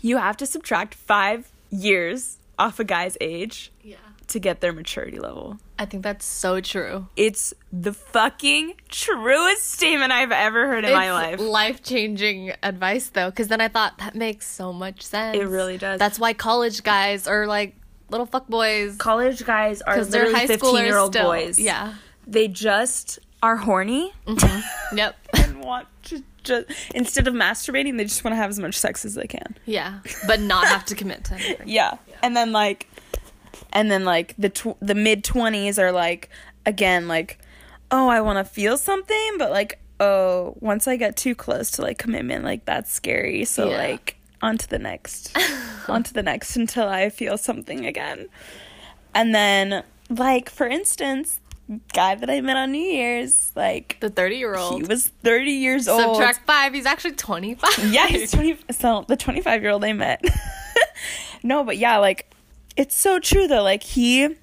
[SPEAKER 2] You have to subtract five years off a guy's age
[SPEAKER 1] Yeah.
[SPEAKER 2] to get their maturity level.
[SPEAKER 1] I think that's so true.
[SPEAKER 2] It's the fucking truest statement I've ever heard in my life.
[SPEAKER 1] Life changing advice though, because then I thought that makes so much sense.
[SPEAKER 2] It really does.
[SPEAKER 1] That's why college guys are like little fuck boys
[SPEAKER 2] College guys are
[SPEAKER 1] because they're
[SPEAKER 2] literally
[SPEAKER 1] high
[SPEAKER 2] 15
[SPEAKER 1] schoolers
[SPEAKER 2] year old
[SPEAKER 1] still.
[SPEAKER 2] boys.
[SPEAKER 1] Yeah.
[SPEAKER 2] They just are horny mm-hmm.
[SPEAKER 1] Yep.
[SPEAKER 2] and want to just, instead of masturbating, they just want to have as much sex as they can.
[SPEAKER 1] yeah, but not have to commit to anything.
[SPEAKER 2] Yeah. And then like, and then like the tw- the mid 20s are like, again, like, oh, I want to feel something, but like, oh, once I get too close to like commitment, like that's scary. So
[SPEAKER 1] Yeah.
[SPEAKER 2] like, on to the next, on to the next until I feel something again. And then, like, for instance, guy that I met on New Year's, like,
[SPEAKER 1] The thirty year old, he
[SPEAKER 2] was 30 years old.
[SPEAKER 1] Subtract five. He's actually twenty five.
[SPEAKER 2] Yeah, he's 20. So the 25 year old I met. no, but yeah, like, it's so true though. Like he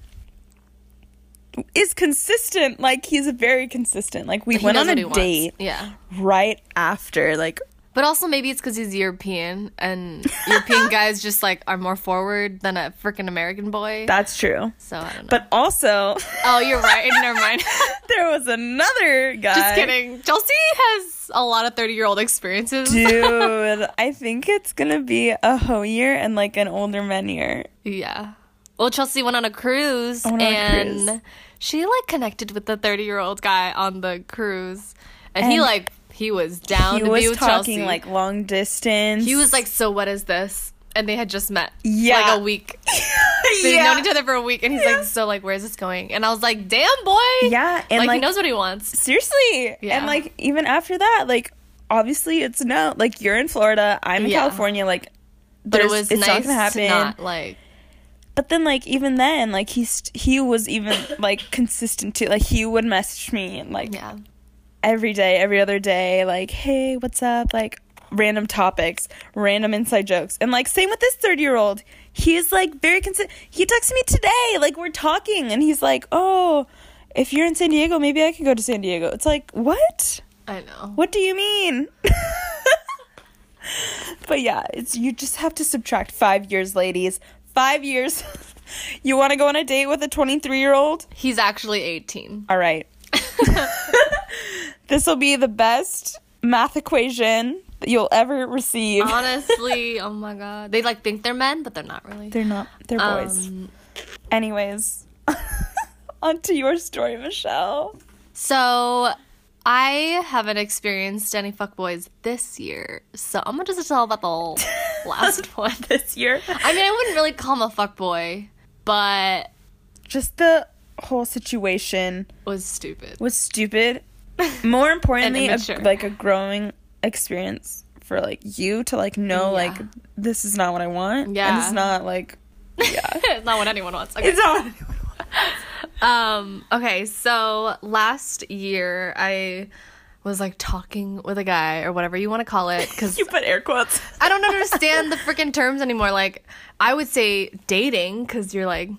[SPEAKER 2] is consistent. Like he's very consistent. Like we
[SPEAKER 1] He
[SPEAKER 2] went on a
[SPEAKER 1] he wants.
[SPEAKER 2] date
[SPEAKER 1] Yeah.
[SPEAKER 2] right after. Like
[SPEAKER 1] But also maybe it's because he's European and European guys just like are more forward than a freaking American boy.
[SPEAKER 2] that's true.
[SPEAKER 1] so I don't know.
[SPEAKER 2] But also,
[SPEAKER 1] oh, you're right. Never mind.
[SPEAKER 2] there was another guy.
[SPEAKER 1] just kidding. Chelsea has a lot of 30 year old experiences.
[SPEAKER 2] Dude, I think it's gonna be a hoe year and like an older men year.
[SPEAKER 1] Yeah. Well, Chelsea went on a cruise
[SPEAKER 2] on a
[SPEAKER 1] and
[SPEAKER 2] cruise.
[SPEAKER 1] she like connected with the 30 year old guy on the cruise. And, he like, he was down
[SPEAKER 2] he
[SPEAKER 1] to be
[SPEAKER 2] was
[SPEAKER 1] with
[SPEAKER 2] talking
[SPEAKER 1] Chelsea.
[SPEAKER 2] like long distance.
[SPEAKER 1] he was like, So what is this? And they had just met
[SPEAKER 2] Yeah.
[SPEAKER 1] like a week. They've
[SPEAKER 2] yeah.
[SPEAKER 1] known each other for a week. And he's
[SPEAKER 2] Yeah.
[SPEAKER 1] like, So like, where's this going? And I was like, Damn, boy.
[SPEAKER 2] Yeah, and
[SPEAKER 1] like,
[SPEAKER 2] like,
[SPEAKER 1] he knows what he wants.
[SPEAKER 2] seriously.
[SPEAKER 1] Yeah.
[SPEAKER 2] And like even after that, like obviously it's no. Like you're in Florida, I'm in
[SPEAKER 1] Yeah.
[SPEAKER 2] California. Like,
[SPEAKER 1] But it was
[SPEAKER 2] it's
[SPEAKER 1] nice
[SPEAKER 2] not gonna happen.
[SPEAKER 1] to not like,
[SPEAKER 2] But then like even then, like he's he was even like consistent too. Like he would message me and like
[SPEAKER 1] yeah.
[SPEAKER 2] Every day, every other day, like, hey, what's up? Like random topics, random inside jokes. And like same with this 30 year old. He's like very consistent. He texted me today, like we're talking, and he's like, Oh, if you're in San Diego, maybe I could go to San Diego. It's like, what?
[SPEAKER 1] I know.
[SPEAKER 2] What do you mean? but yeah, it's you just have to subtract five years, ladies. Five years. you wanna go on a date with a 23 year old?
[SPEAKER 1] He's actually 18.
[SPEAKER 2] All right. this will be the best math equation that you'll ever receive.
[SPEAKER 1] Honestly, oh my god. They like think they're men, but they're not really.
[SPEAKER 2] They're not. They're boys.
[SPEAKER 1] Um,
[SPEAKER 2] Anyways, on to your story, Michelle.
[SPEAKER 1] so I haven't experienced any fuckboys this year. So I'm gonna just tell about the last one.
[SPEAKER 2] This year,
[SPEAKER 1] I mean, I wouldn't really call him a fuckboy, but
[SPEAKER 2] just the whole situation
[SPEAKER 1] was stupid.
[SPEAKER 2] was stupid. More importantly, a, like a growing experience for like you to like know
[SPEAKER 1] Yeah.
[SPEAKER 2] like this is not what I want. and
[SPEAKER 1] Yeah.
[SPEAKER 2] it's not like yeah.
[SPEAKER 1] it's not what anyone wants. Okay.
[SPEAKER 2] it's not. What
[SPEAKER 1] Um, okay, so last year I was like talking with a guy or whatever you want to call it because
[SPEAKER 2] you put air quotes.
[SPEAKER 1] I don't understand the freaking terms anymore. Like, I would say dating because you're like,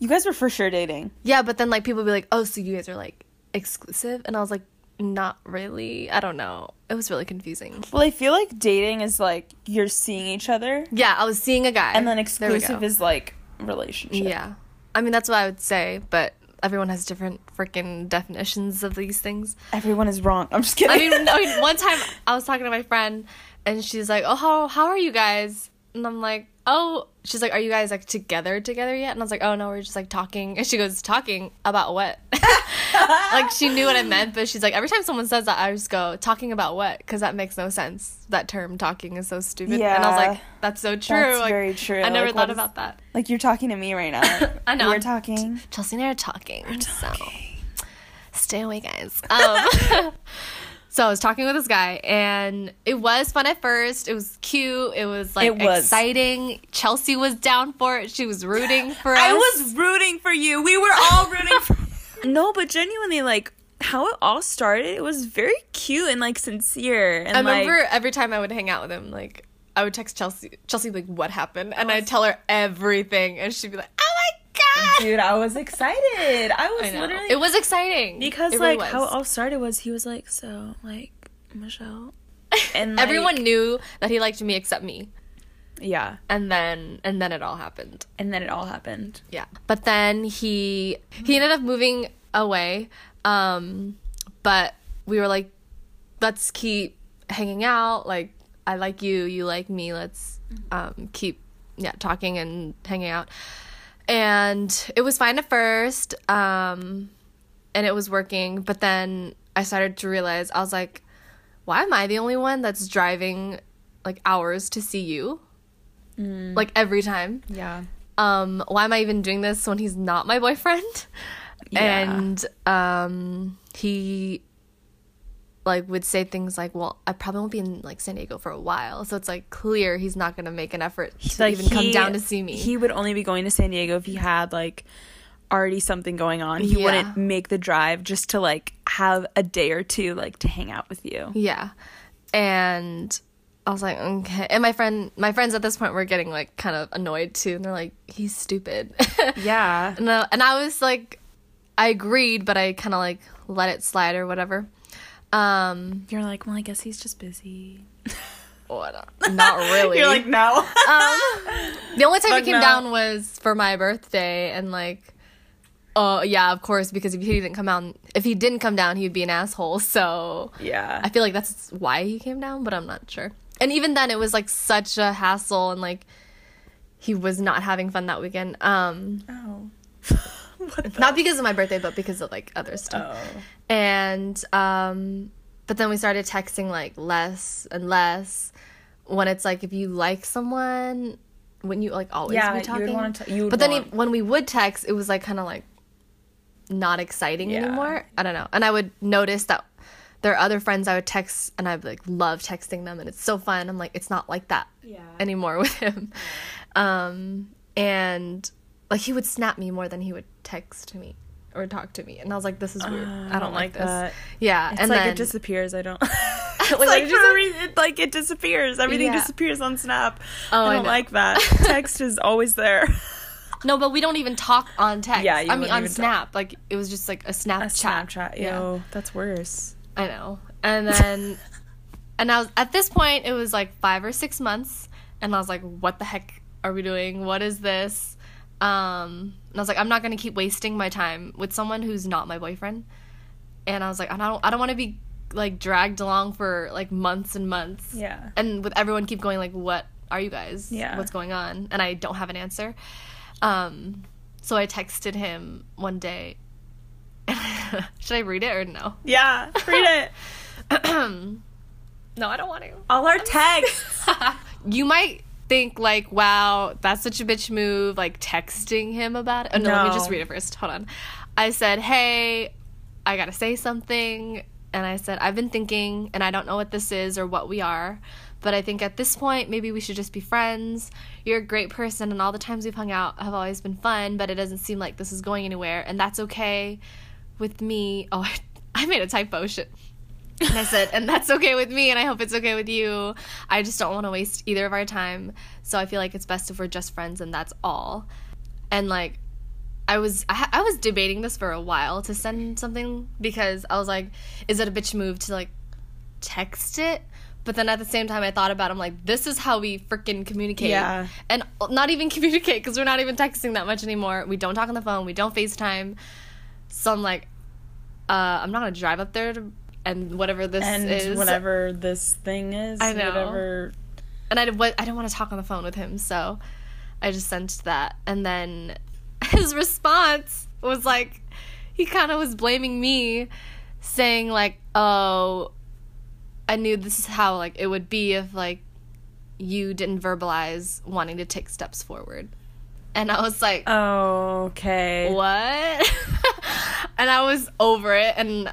[SPEAKER 2] You guys were for sure dating.
[SPEAKER 1] yeah, but then like people be like, oh, so you guys are like exclusive, and I was like, not really. I don't know. It was really confusing.
[SPEAKER 2] Well, I feel like dating is like you're seeing each other,
[SPEAKER 1] Yeah, I was seeing a guy,
[SPEAKER 2] and then exclusive is like relationship.
[SPEAKER 1] yeah. I mean, that's what I would say, but everyone has different freaking definitions of these things.
[SPEAKER 2] Everyone is wrong. I'm just kidding.
[SPEAKER 1] I mean, I mean, one time I was talking to my friend, and she's like, "Oh, how how are you guys?" And I'm like, "Oh," she's like, "Are you guys like together together yet?" And I was like, "Oh no, we're just like talking." And she goes, "Talking about what?" like she knew what I meant, but she's like, every time someone says that, I just go, "Talking about what?" Because that makes no sense. That term, "talking," is so stupid. Yeah, And I was like, "That's so true."
[SPEAKER 2] That's
[SPEAKER 1] like,
[SPEAKER 2] very true.
[SPEAKER 1] I never
[SPEAKER 2] Like,
[SPEAKER 1] thought
[SPEAKER 2] is-
[SPEAKER 1] about that.
[SPEAKER 2] like you're talking to me right now.
[SPEAKER 1] I know.
[SPEAKER 2] We're talking.
[SPEAKER 1] Chelsea and I are talking. So stay away, guys. Um, so I was talking with this guy, and it was fun at first. It was cute. It was like
[SPEAKER 2] It was.
[SPEAKER 1] exciting. Chelsea was down for it. She was rooting for us.
[SPEAKER 2] I was rooting for you. We were all rooting for No, but genuinely, like how it all started, it was very cute and like sincere. And
[SPEAKER 1] I remember
[SPEAKER 2] like,
[SPEAKER 1] every time I would hang out with him, like I would text Chelsea. Chelsea like, "What happened?" And I'd tell her everything, and she'd be like, "Oh my god!"
[SPEAKER 2] dude, I was excited. I was
[SPEAKER 1] I
[SPEAKER 2] literally
[SPEAKER 1] It was exciting
[SPEAKER 2] because
[SPEAKER 1] It really
[SPEAKER 2] like how it all started was he was like, so like Michelle, and like,
[SPEAKER 1] everyone knew that he liked me except me,
[SPEAKER 2] yeah,
[SPEAKER 1] and then and then it all happened.
[SPEAKER 2] and then it all happened.
[SPEAKER 1] Yeah. But then he he ended up moving away. Um but we were like let's keep hanging out. Like I like you, you like me. Let's um keep yeah, talking and hanging out. And it was fine at first. Um and it was working, but then I started to realize I was like why am I the only one that's driving like hours to see you? Like every time
[SPEAKER 2] Yeah,
[SPEAKER 1] um why am i even doing this when he's not my boyfriend
[SPEAKER 2] Yeah.
[SPEAKER 1] and um he like would say things like well i probably won't be in like san diego for a while so it's like clear he's not gonna make an effort to
[SPEAKER 2] like
[SPEAKER 1] even come down to see me
[SPEAKER 2] He would only be going to San Diego if he had like already something going on. He
[SPEAKER 1] Yeah.
[SPEAKER 2] wouldn't make the drive just to like have a day or two like to hang out with you.
[SPEAKER 1] yeah and I was like, okay. And my friend, my friends at this point were getting like kind of annoyed too, and they're like, he's stupid.
[SPEAKER 2] Yeah.
[SPEAKER 1] and, I, and I was like, I agreed, but I kind of like let it slide or whatever. Um,
[SPEAKER 2] You're like, well, I guess he's just busy.
[SPEAKER 1] what? Not really.
[SPEAKER 2] You're like, no.
[SPEAKER 1] um, the only time
[SPEAKER 2] Fuck
[SPEAKER 1] he came
[SPEAKER 2] no.
[SPEAKER 1] down was for my birthday, and like, oh yeah, of course, because if he didn't come down, if he didn't come down, he'd be an asshole. So
[SPEAKER 2] yeah.
[SPEAKER 1] I feel like that's why he came down, but I'm not sure. And even then, it was like such a hassle, and like he was not having fun that weekend. Um,
[SPEAKER 2] oh.
[SPEAKER 1] not because of my birthday, but because of like other stuff.
[SPEAKER 2] Oh.
[SPEAKER 1] And um, but then we started texting like less and less. When it's like if you like someone, when you like always
[SPEAKER 2] Yeah,
[SPEAKER 1] be
[SPEAKER 2] you
[SPEAKER 1] talking.
[SPEAKER 2] would want to. You
[SPEAKER 1] but then
[SPEAKER 2] want-
[SPEAKER 1] when we would text, it was like kind of like not exciting
[SPEAKER 2] Yeah.
[SPEAKER 1] anymore. I don't know. And I would notice that there are other friends I would text, and I like love texting them, and it's so fun. I'm like, it's not like that
[SPEAKER 2] Yeah.
[SPEAKER 1] anymore with him. Um, and like he would snap me more than he would text to me or talk to me, and I was like, this is weird.
[SPEAKER 2] Uh,
[SPEAKER 1] I don't like this.
[SPEAKER 2] that.
[SPEAKER 1] Yeah,
[SPEAKER 2] It's
[SPEAKER 1] and
[SPEAKER 2] like
[SPEAKER 1] then
[SPEAKER 2] it disappears. I don't.
[SPEAKER 1] Wait,
[SPEAKER 2] it's
[SPEAKER 1] what
[SPEAKER 2] like
[SPEAKER 1] did you
[SPEAKER 2] for a
[SPEAKER 1] say?
[SPEAKER 2] reason, it, like it disappears. Everything
[SPEAKER 1] Yeah.
[SPEAKER 2] disappears on Snap.
[SPEAKER 1] Oh,
[SPEAKER 2] I
[SPEAKER 1] I
[SPEAKER 2] don't
[SPEAKER 1] know.
[SPEAKER 2] like that. Text is always there.
[SPEAKER 1] no, but we don't even talk on text.
[SPEAKER 2] Yeah, you
[SPEAKER 1] I mean on
[SPEAKER 2] even talk.
[SPEAKER 1] Snap. Like it was just like a Snapchat.
[SPEAKER 2] A
[SPEAKER 1] Snapchat.
[SPEAKER 2] Snapchat.
[SPEAKER 1] Yeah.
[SPEAKER 2] Yo, that's worse.
[SPEAKER 1] I know. And then, and I was at this point, it was like five or six months, and I was like, "What the heck are we doing? What is this?" Um, and I was like, "I'm not gonna keep wasting my time with someone who's not my boyfriend." And I was like, "I don't, I don't want to be like dragged along for like months and months."
[SPEAKER 2] Yeah.
[SPEAKER 1] And with everyone keep going like, "What are you guys?
[SPEAKER 2] Yeah.
[SPEAKER 1] What's going on?" And I don't have an answer. Um, so I texted him one day. Should I read it or no?
[SPEAKER 2] Yeah. Read it.
[SPEAKER 1] no, I don't want to.
[SPEAKER 2] All our texts.
[SPEAKER 1] you might think like, "Wow, that's such a bitch move," like texting him about it. Oh, no, let me just read it first. Hold on. I said, "Hey, I gotta say something," and I said, "I've been thinking, and I don't know what this is or what we are." But I think at this point, maybe we should just be friends. You're a great person, and all the times we've hung out have always been fun, but it doesn't seem like this is going anywhere, and that's okay with me. Oh, I, I made a typo. Shit. And I said, and that's okay with me, and I hope it's okay with you. I just don't want to waste either of our time. So I feel like it's best if we're just friends, and that's all. And like, I was I, I was debating this for a while to send something because I was like, is it a bitch move to like text it? But then at the same time, I thought about it, I'm like, this is how we freaking communicate.
[SPEAKER 2] Yeah.
[SPEAKER 1] And not even communicate because we're not even texting that much anymore. We don't talk on the phone. We don't FaceTime. So I'm like, uh, I'm not gonna drive up there to, and whatever this
[SPEAKER 2] and
[SPEAKER 1] is, And
[SPEAKER 2] whatever this thing is.
[SPEAKER 1] I know.
[SPEAKER 2] Whatever.
[SPEAKER 1] and I, did- I didn't want to talk on the phone with him, so I just sent that. And then his response was like, he kind of was blaming me, saying like, "Oh, I knew this is how like it would be if like you didn't verbalize wanting to take steps forward." And I was like,
[SPEAKER 2] okay.
[SPEAKER 1] what? and I was over it, and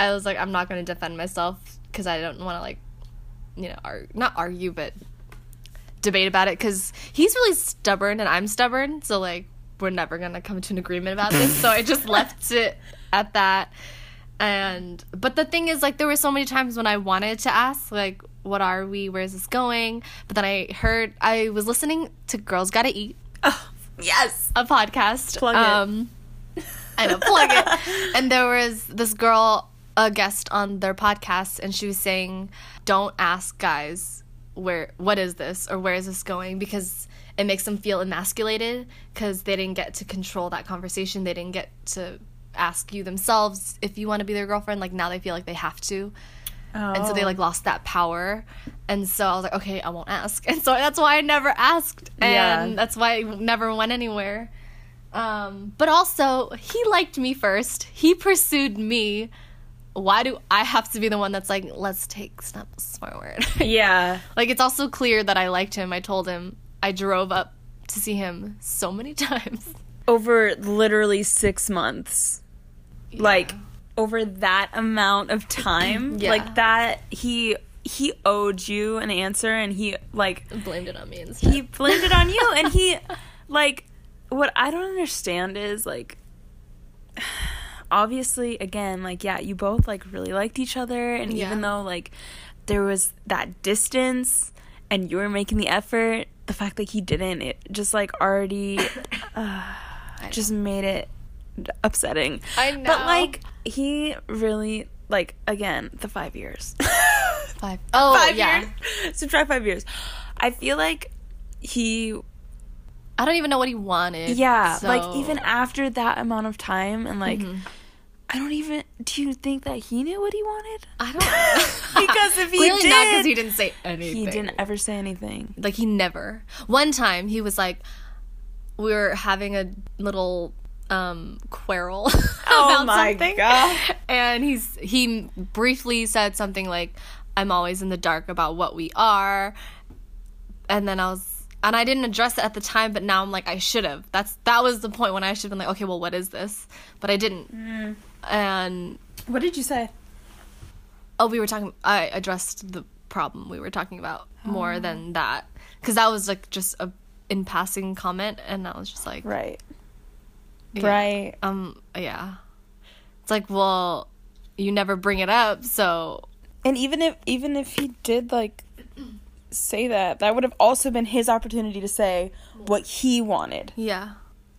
[SPEAKER 1] I was like, I'm not going to defend myself because I don't want to like, you know, ar- not argue, but debate about it because he's really stubborn and I'm stubborn, so like we're never gonna come to an agreement about this. so I just left it at that. And but the thing is, like, there were so many times when I wanted to ask, like, what are we? Where is this going? But then I heard I was listening to Girls Gotta Eat
[SPEAKER 2] Oh, yes.
[SPEAKER 1] a podcast.
[SPEAKER 2] Plug it.
[SPEAKER 1] um, I know, plug it. And there was this girl, a guest on their podcast, and she was saying, "Don't ask guys where what is this or where is this going because it makes them feel emasculated because they didn't get to control that conversation. They didn't get to ask you themselves if you want to be their girlfriend. Like now they feel like they have to." and so they
[SPEAKER 2] Oh.
[SPEAKER 1] like lost that power and so i was like okay i won't ask and so that's why i never asked and
[SPEAKER 2] Yeah.
[SPEAKER 1] that's why i never went anywhere um, but also he liked me first he pursued me why do i have to be the one that's like let's take steps forward
[SPEAKER 2] Yeah.
[SPEAKER 1] like it's also clear that i liked him i told him i drove up to see him so many times
[SPEAKER 2] Over literally six months. Like over that amount of time.
[SPEAKER 1] Yeah.
[SPEAKER 2] Like that he he owed you an answer and he like
[SPEAKER 1] blamed it on me instead
[SPEAKER 2] he blamed it on you and he like what i don't understand is like obviously again like yeah you both like really liked each other and
[SPEAKER 1] Yeah.
[SPEAKER 2] even though like there was that distance and you were making the effort, the fact that he didn't, it just like already uh, just made it upsetting.
[SPEAKER 1] I know.
[SPEAKER 2] But like he really like again, the 5 years.
[SPEAKER 1] Five. Oh,
[SPEAKER 2] five
[SPEAKER 1] yeah.
[SPEAKER 2] years. So try 5 years. I feel like he
[SPEAKER 1] I don't even know what he wanted.
[SPEAKER 2] yeah,
[SPEAKER 1] so-
[SPEAKER 2] like even after that amount of time and like
[SPEAKER 1] Mhm.
[SPEAKER 2] I don't even do you think that he knew what he wanted?
[SPEAKER 1] I don't
[SPEAKER 2] Because if he
[SPEAKER 1] Clearly not because
[SPEAKER 2] did-
[SPEAKER 1] he didn't say anything.
[SPEAKER 2] He didn't ever say anything.
[SPEAKER 1] Like he never. One time he was like, we were having a little um quarrel about something.
[SPEAKER 2] Oh god.
[SPEAKER 1] and he's he briefly said something like i'm always in the dark about what we are and then i was and i didn't address it at the time but now i'm like i should have that's that was the point when i should have been like okay well what is this but i didn't
[SPEAKER 2] Mm.
[SPEAKER 1] And
[SPEAKER 2] What did you say?
[SPEAKER 1] oh we were talking i addressed the problem we were talking about more than that because that was like just a in passing comment and i was just like
[SPEAKER 2] Right.
[SPEAKER 1] yeah.
[SPEAKER 2] Right.
[SPEAKER 1] um yeah it's like well you never bring it up so
[SPEAKER 2] And even if even if he did like say that, that would have also been his opportunity to say what he wanted
[SPEAKER 1] yeah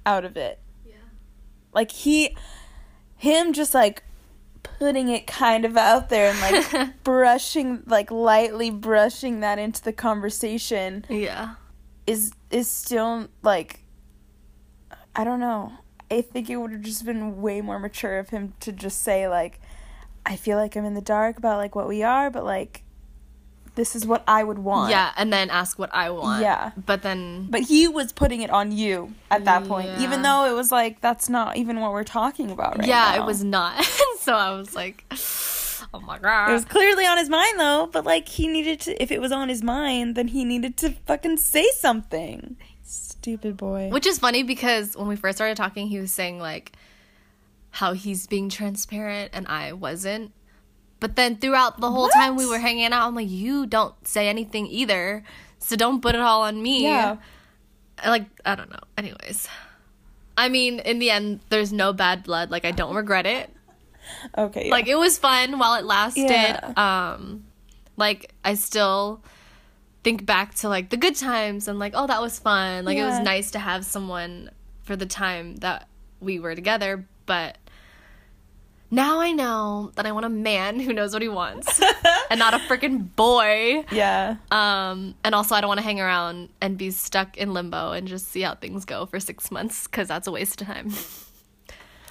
[SPEAKER 2] out of it.
[SPEAKER 1] yeah
[SPEAKER 2] Like he him just like putting it kind of out there and like brushing like lightly brushing that into the conversation
[SPEAKER 1] yeah
[SPEAKER 2] is is still like I don't know. I think it would have just been way more mature of him to just say like I feel like I'm in the dark about like what we are, but like this is what I would want.
[SPEAKER 1] Yeah, and then ask what I want.
[SPEAKER 2] Yeah.
[SPEAKER 1] But then
[SPEAKER 2] But he was putting it on you at that point,
[SPEAKER 1] Yeah.
[SPEAKER 2] even though it was like that's not even what we're talking about right
[SPEAKER 1] yeah,
[SPEAKER 2] now.
[SPEAKER 1] it was not. so I was like, oh my god.
[SPEAKER 2] It was clearly on his mind though, but like he needed to if it was on his mind, then he needed to fucking say something. Stupid boy.
[SPEAKER 1] Which is funny because when we first started talking, he was saying like how he's being transparent and I wasn't. But then throughout the whole time we were hanging out, I'm like, you don't say anything either. So don't put it all on me.
[SPEAKER 2] Yeah.
[SPEAKER 1] Like, I don't know. Anyways. I mean, in the end, there's no bad blood. Like, I don't regret it.
[SPEAKER 2] Okay. yeah.
[SPEAKER 1] like it was fun while it lasted
[SPEAKER 2] Yeah.
[SPEAKER 1] um like i still think back to like the good times and like oh that was fun like it was nice to have someone for the time that we were together but now i know that i want a man who knows what he wants and not a freaking boy
[SPEAKER 2] yeah.
[SPEAKER 1] um and also i don't want to hang around and be stuck in limbo and just see how things go for six months because that's a waste of time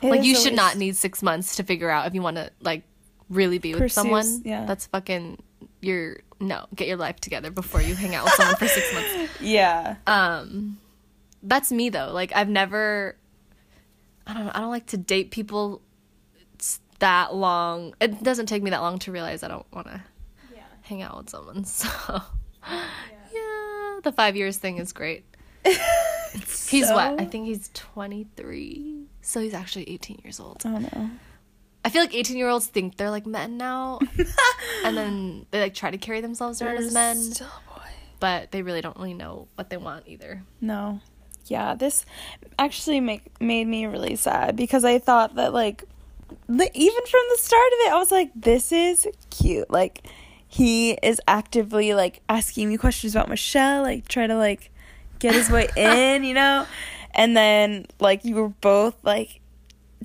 [SPEAKER 1] like you should
[SPEAKER 2] waste.
[SPEAKER 1] not need six months to figure out if you want to like really be with
[SPEAKER 2] Pursue-
[SPEAKER 1] someone.
[SPEAKER 2] yeah.
[SPEAKER 1] That's fucking your no. Get your life together before you hang out with someone for six months.
[SPEAKER 2] Yeah.
[SPEAKER 1] Um, that's me though. Like I've never. I don't know. I don't like to date people that long. It doesn't take me that long to realize I don't want to
[SPEAKER 2] Yeah.
[SPEAKER 1] hang out with someone. So yeah, the five years thing is great. He's what? I think he's 23. So he's actually 18 years old.
[SPEAKER 2] Oh no.
[SPEAKER 1] I feel like 18 year olds think they're like men now. and then they like try to carry themselves around as men.
[SPEAKER 2] Still a boy.
[SPEAKER 1] But they really don't really know what they want either.
[SPEAKER 2] No. Yeah, this actually make made me really sad because I thought that like the, even from the start of it, I was like, this is cute. Like he is actively like asking me questions about Michelle, like try to like get his way in, you know? And then like you were both like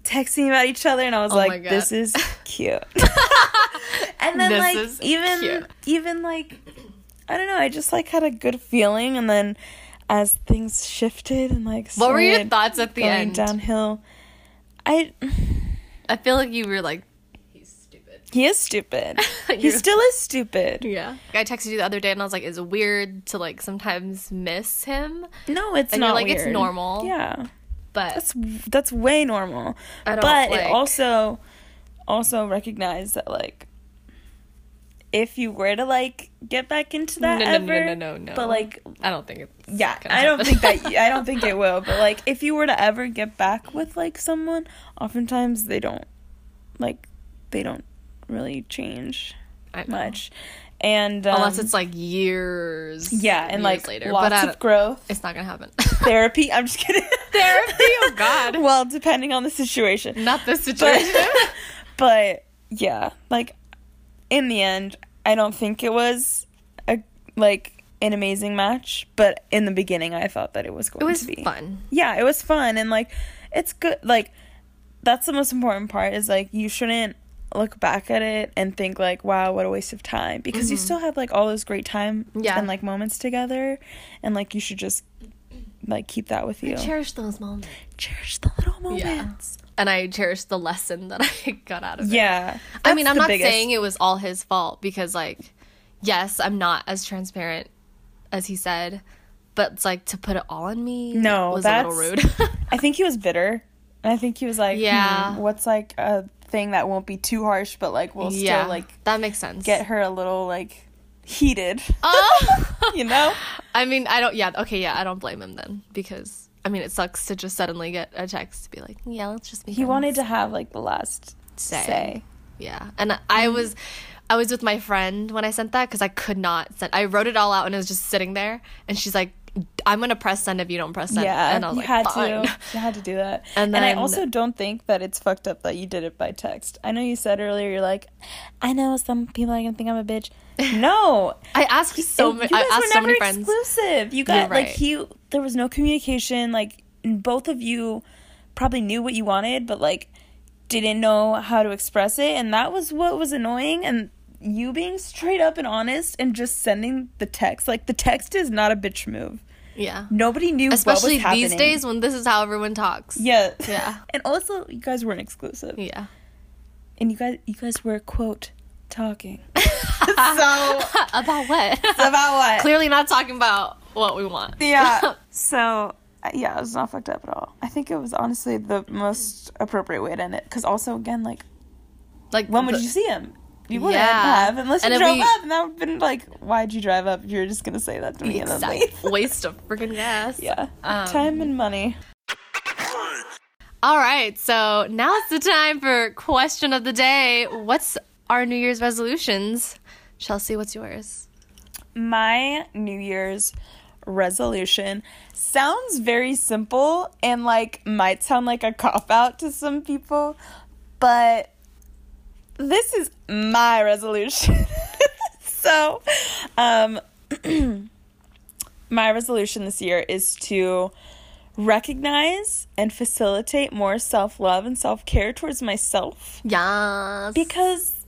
[SPEAKER 2] texting about each other and I was
[SPEAKER 1] Oh
[SPEAKER 2] like, this is cute. and then
[SPEAKER 1] This
[SPEAKER 2] like even
[SPEAKER 1] cute.
[SPEAKER 2] even like I don't know, I just like had a good feeling and then as things shifted and like
[SPEAKER 1] What were your thoughts at the
[SPEAKER 2] going
[SPEAKER 1] end?
[SPEAKER 2] downhill, I
[SPEAKER 1] I feel like you were like, he's stupid.
[SPEAKER 2] he is stupid. he still is stupid.
[SPEAKER 1] Yeah. I texted you the other day and I was like, is it weird to like sometimes miss him?
[SPEAKER 2] No, it's
[SPEAKER 1] And you're
[SPEAKER 2] not
[SPEAKER 1] like, it's normal.
[SPEAKER 2] Yeah.
[SPEAKER 1] But
[SPEAKER 2] That's that's way normal.
[SPEAKER 1] I don't
[SPEAKER 2] but
[SPEAKER 1] like-
[SPEAKER 2] it also also recognize that like if you were to like get back into that
[SPEAKER 1] No, no, no,
[SPEAKER 2] ever,
[SPEAKER 1] no, no, no.
[SPEAKER 2] But like
[SPEAKER 1] I don't think it's.
[SPEAKER 2] yeah, I don't
[SPEAKER 1] happen.
[SPEAKER 2] think that I don't think it will. But like if you were to ever get back with like someone, oftentimes they don't like they don't really change much. And um,
[SPEAKER 1] Unless it's like years.
[SPEAKER 2] yeah, and
[SPEAKER 1] years
[SPEAKER 2] like
[SPEAKER 1] later.
[SPEAKER 2] lots
[SPEAKER 1] but
[SPEAKER 2] of growth,
[SPEAKER 1] It's not gonna happen.
[SPEAKER 2] therapy. I'm just kidding.
[SPEAKER 1] Therapy? Oh, God.
[SPEAKER 2] well, depending on the situation.
[SPEAKER 1] not
[SPEAKER 2] but
[SPEAKER 1] situation.
[SPEAKER 2] but yeah, like in the end, I don't think it was a like an amazing match, but in the beginning I thought that it was going
[SPEAKER 1] It was
[SPEAKER 2] to be.
[SPEAKER 1] fun.
[SPEAKER 2] Yeah, it was fun and like it's good like that's the most important part is like you shouldn't look back at it and think like wow what a waste of time because you mm-hmm. still had like all those great time
[SPEAKER 1] Yeah.
[SPEAKER 2] and like moments together and like you should just like keep that with you
[SPEAKER 1] Cherish those moments.
[SPEAKER 2] cherish the little
[SPEAKER 1] Yeah. And I cherish the lesson that I got out of it.
[SPEAKER 2] yeah,
[SPEAKER 1] I mean, I'm not
[SPEAKER 2] biggest-
[SPEAKER 1] saying it was all his fault because, like, yes, I'm not as transparent as he said, but it's like to put it all on me
[SPEAKER 2] No,
[SPEAKER 1] was a little
[SPEAKER 2] that's-
[SPEAKER 1] rude.
[SPEAKER 2] I think he was bitter. And I think he was like,
[SPEAKER 1] Yeah.
[SPEAKER 2] yeah, what's like a thing that won't be too harsh, but like will
[SPEAKER 1] yeah,
[SPEAKER 2] still like
[SPEAKER 1] that makes sense.
[SPEAKER 2] get her a little like heated,
[SPEAKER 1] Oh!
[SPEAKER 2] you know?
[SPEAKER 1] I mean, I don't. Yeah, okay, yeah, I don't blame him then because I mean, it sucks to just suddenly get a text to be like, yeah, let's just be.
[SPEAKER 2] He wanted to have like the last
[SPEAKER 1] Say.
[SPEAKER 2] say.
[SPEAKER 1] Yeah, and I mm-hmm. was, I was with my friend when I sent that because I could not send. I wrote it all out and it was just sitting there, and she's like, "I'm gonna press send if you don't press send."
[SPEAKER 2] Yeah,
[SPEAKER 1] and I was
[SPEAKER 2] you
[SPEAKER 1] like,
[SPEAKER 2] had
[SPEAKER 1] "Fine."
[SPEAKER 2] to. You had to do that.
[SPEAKER 1] And then,
[SPEAKER 2] And, I also don't think that it's fucked up that you did it by text. I know you said earlier you're like, I know some people are gonna think I'm a bitch. No,
[SPEAKER 1] I asked so many.
[SPEAKER 2] You
[SPEAKER 1] I
[SPEAKER 2] guys
[SPEAKER 1] asked
[SPEAKER 2] were
[SPEAKER 1] so
[SPEAKER 2] never
[SPEAKER 1] many friends.
[SPEAKER 2] exclusive. You got
[SPEAKER 1] right.
[SPEAKER 2] like he. There was no communication. Like both of you probably knew what you wanted, but like didn't know how to express it, and that was what was annoying. And you being straight up and honest and just sending the text. Like the text is not a bitch move.
[SPEAKER 1] Yeah,
[SPEAKER 2] Nobody knew
[SPEAKER 1] especially
[SPEAKER 2] what was
[SPEAKER 1] these days when this is how everyone talks.
[SPEAKER 2] Yeah.
[SPEAKER 1] Yeah.
[SPEAKER 2] And also, you guys weren't exclusive,
[SPEAKER 1] Yeah.
[SPEAKER 2] and you guys, you guys were quote talking. so
[SPEAKER 1] about what?
[SPEAKER 2] about what?
[SPEAKER 1] Clearly not talking about what we want.
[SPEAKER 2] Yeah. So uh, yeah, it was not fucked up at all. I think it was honestly the most appropriate way to end it. Because also, again, like,
[SPEAKER 1] like
[SPEAKER 2] when would
[SPEAKER 1] the-
[SPEAKER 2] you see him? You wouldn't
[SPEAKER 1] Yeah.
[SPEAKER 2] have unless
[SPEAKER 1] And
[SPEAKER 2] you drove
[SPEAKER 1] we-
[SPEAKER 2] up, and that would have been like, why'd you drive up? You're just gonna say that to me and then
[SPEAKER 1] waste of freaking gas.
[SPEAKER 2] yeah,
[SPEAKER 1] Um,
[SPEAKER 2] time and money.
[SPEAKER 1] All right, so now it's the time for question of the day. What's our New Year's resolutions? Chelsea, what's yours?
[SPEAKER 2] My New Year's resolution sounds very simple and like might sound like a cop out to some people, but this is my resolution. so, um, my resolution this year is to recognize and facilitate more self love and self care towards myself
[SPEAKER 1] Yes.
[SPEAKER 2] because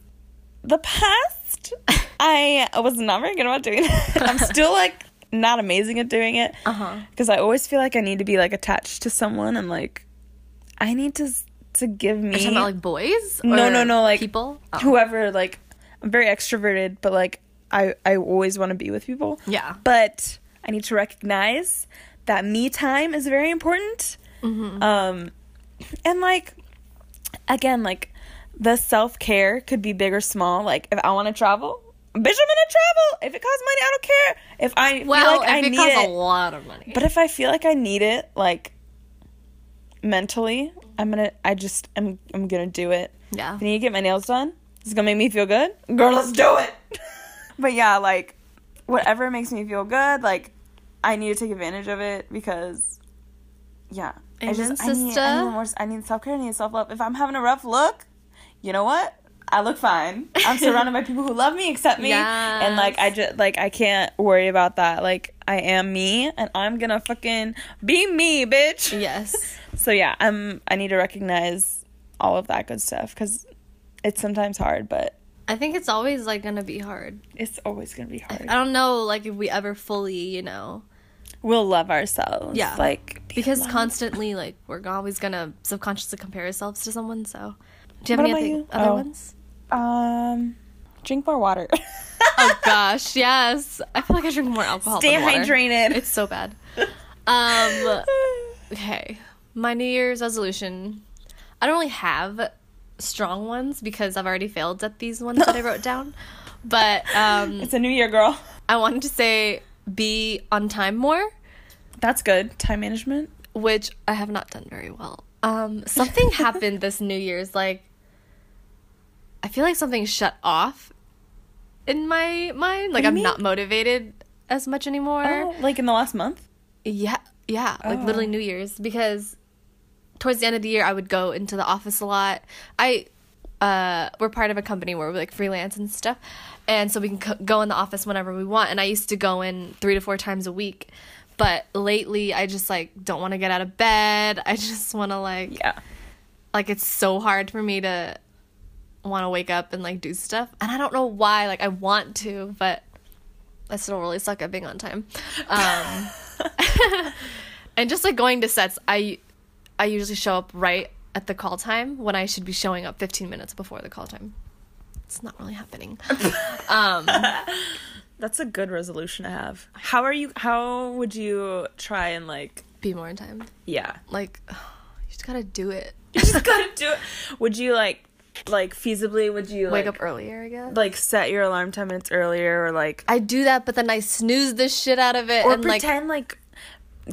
[SPEAKER 2] the past I was not very good about doing it. I'm still like not amazing at doing it
[SPEAKER 1] Uh-huh.
[SPEAKER 2] because I always feel like I need to be like attached to someone and like I need to to give
[SPEAKER 1] Are
[SPEAKER 2] me
[SPEAKER 1] talking about like boys?
[SPEAKER 2] No, no, no, like,
[SPEAKER 1] people. Oh.
[SPEAKER 2] whoever like I'm very extroverted but like I I always want to be with people.
[SPEAKER 1] Yeah.
[SPEAKER 2] But I need to recognize that me time is very important.
[SPEAKER 1] Mm-hmm.
[SPEAKER 2] Um and like again like the self-care could be big or small. Like if I want to travel, bitch, I'm gonna travel. If it costs money, I don't care. If I
[SPEAKER 1] Well,
[SPEAKER 2] feel like I
[SPEAKER 1] it
[SPEAKER 2] need it,
[SPEAKER 1] a lot of money.
[SPEAKER 2] but if I feel like I need it, like mentally, I'm gonna. I just am. I'm gonna do it.
[SPEAKER 1] yeah.
[SPEAKER 2] If I need to get my nails done, it's gonna make me feel good. Girl, let's do it. but yeah, like whatever makes me feel good, like I need to take advantage of it because yeah. I
[SPEAKER 1] Amen,
[SPEAKER 2] just I need. I need more I need self care, I need self love. If I'm having a rough look, you know what? I look fine. I'm surrounded by people who love me, accept me, and like I just like I can't worry about that. Like I am me, and I'm gonna fucking be me, bitch.
[SPEAKER 1] Yes.
[SPEAKER 2] So yeah, I'm. I need to recognize all of that good stuff because it's sometimes hard, but
[SPEAKER 1] I think it's always like gonna be hard.
[SPEAKER 2] it's always gonna be hard.
[SPEAKER 1] I don't know, like if we ever fully, you know,
[SPEAKER 2] We'll love ourselves.
[SPEAKER 1] Yeah.
[SPEAKER 2] like be
[SPEAKER 1] because
[SPEAKER 2] loved.
[SPEAKER 1] constantly, like we're always gonna subconsciously compare ourselves to someone. So, do you have
[SPEAKER 2] What
[SPEAKER 1] any other,
[SPEAKER 2] you?
[SPEAKER 1] other
[SPEAKER 2] Oh.
[SPEAKER 1] ones?
[SPEAKER 2] Um, drink more water.
[SPEAKER 1] Oh gosh, yes. I feel like I drink more alcohol.
[SPEAKER 2] Stay
[SPEAKER 1] than water.
[SPEAKER 2] hydrated.
[SPEAKER 1] It's so bad. Um. Okay. My New Year's resolution. I don't really have strong ones because I've already failed at these ones that I wrote down. But um,
[SPEAKER 2] it's a new year, girl.
[SPEAKER 1] I wanted to say be on time more,
[SPEAKER 2] That's good. Time management.
[SPEAKER 1] which I have not done very well. Um, something happened this New Year's. Like, I feel like something shut off in my mind. Like, I'm
[SPEAKER 2] mean?
[SPEAKER 1] not motivated as much anymore.
[SPEAKER 2] Oh, like in the last month.
[SPEAKER 1] Yeah, yeah, like
[SPEAKER 2] Oh.
[SPEAKER 1] literally New Year's because towards the end of the year I would go into the office a lot. I uh, we're part of a company where we like freelance and stuff, and so we can co- go in the office whenever we want. And I used to go in three to four times a week, but lately I just like don't want to get out of bed. I just want to like
[SPEAKER 2] Yeah.
[SPEAKER 1] like it's so hard for me to want to wake up and like do stuff, and I don't know why. Like I want to, but I still really suck at being on time. Um, and just like going to sets, I I usually show up right at the call time when I should be showing up 15 minutes before the call time. It's not really happening. um,
[SPEAKER 2] That's a good resolution to have. How are you how would you try and like
[SPEAKER 1] be more in time.
[SPEAKER 2] yeah.
[SPEAKER 1] Like you just gotta do it.
[SPEAKER 2] You just gotta do it. Would you like like feasibly would you
[SPEAKER 1] Wake
[SPEAKER 2] like,
[SPEAKER 1] up earlier, I guess.
[SPEAKER 2] like set your alarm ten minutes earlier or like
[SPEAKER 1] I do that, but then I snooze the shit out of it
[SPEAKER 2] or
[SPEAKER 1] and like
[SPEAKER 2] pretend like,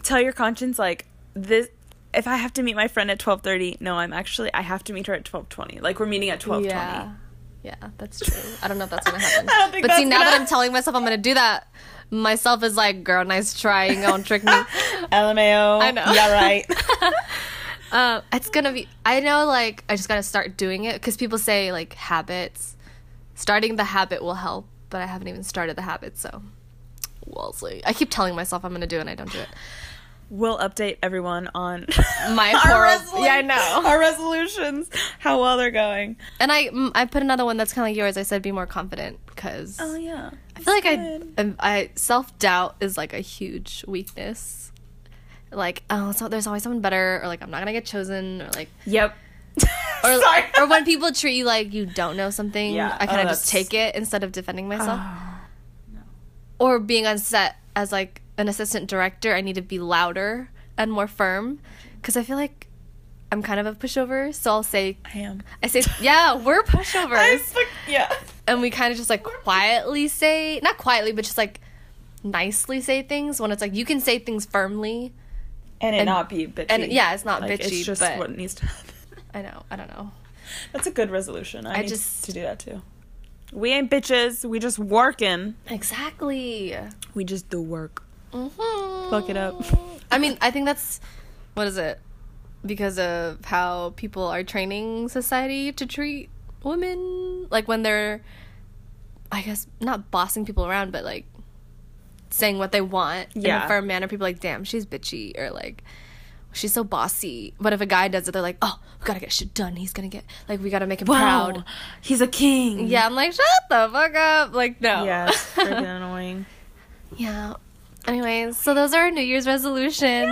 [SPEAKER 2] tell your conscience like this if I have to meet my friend at twelve thirty, no, I'm actually I have to meet her at twelve twenty. Like we're meeting at twelve twenty.
[SPEAKER 1] yeah. Yeah, that's true. I don't know if that's gonna happen.
[SPEAKER 2] I don't think
[SPEAKER 1] but see, now that
[SPEAKER 2] gonna-
[SPEAKER 1] I'm telling myself I'm gonna do that, myself is like, "Girl, nice try. You gonna trick me?"
[SPEAKER 2] LMAO.
[SPEAKER 1] I know.
[SPEAKER 2] Yeah, right.
[SPEAKER 1] Um, it's gonna be. I know, like, I just gotta start doing it because people say like habits. Starting the habit will help, but I haven't even started the habit, so we'll see. I keep telling myself I'm gonna do it, and I don't do it.
[SPEAKER 2] we'll update everyone on
[SPEAKER 1] My horrible. Yeah, I know.
[SPEAKER 2] our resolutions, how well they're going.
[SPEAKER 1] And I, I put another one that's kind of like yours. I said be more confident because
[SPEAKER 2] Oh yeah.
[SPEAKER 1] I feel like I, um, I self doubt is like a huge weakness. Like, oh, so there's always someone better, or like I'm not gonna get chosen, or like,
[SPEAKER 2] Yep.
[SPEAKER 1] or,
[SPEAKER 2] Sorry.
[SPEAKER 1] or when people treat you like you don't know something,
[SPEAKER 2] Yeah.
[SPEAKER 1] I kind of
[SPEAKER 2] Oh,
[SPEAKER 1] just take it instead of defending myself.
[SPEAKER 2] Oh,
[SPEAKER 1] Or being on set as like an assistant director, I need to be louder and more firm because I feel like I'm kind of a pushover. So I'll say,
[SPEAKER 2] I am.
[SPEAKER 1] I say, yeah, we're pushovers.
[SPEAKER 2] Yeah.
[SPEAKER 1] and we kind of just like quietly say not quietly but just like nicely say things when it's like you can say things firmly
[SPEAKER 2] And it
[SPEAKER 1] And-
[SPEAKER 2] not be bitchy.
[SPEAKER 1] and yeah it's not
[SPEAKER 2] Like,
[SPEAKER 1] bitchy
[SPEAKER 2] It's just
[SPEAKER 1] but
[SPEAKER 2] what needs to happen.
[SPEAKER 1] i know i don't know
[SPEAKER 2] That's a good resolution. I,
[SPEAKER 1] I
[SPEAKER 2] need
[SPEAKER 1] just-
[SPEAKER 2] to do that too. We ain't bitches. We just working.
[SPEAKER 1] exactly
[SPEAKER 2] We just do work.
[SPEAKER 1] mm-hmm.
[SPEAKER 2] Fuck it up.
[SPEAKER 1] i mean i think that's what is it because of how people are training society to treat women like when they're i guess not bossing people around but like saying what they want in
[SPEAKER 2] Yeah.
[SPEAKER 1] a firm manner people like damn she's bitchy or like she's so bossy but if a guy does it they're like oh we gotta get shit done he's gonna get like we gotta make him proud
[SPEAKER 2] He's a king.
[SPEAKER 1] yeah i'm like shut the fuck up like no
[SPEAKER 2] Yeah. It's freaking annoying.
[SPEAKER 1] yeah anyways so those are our new year's resolutions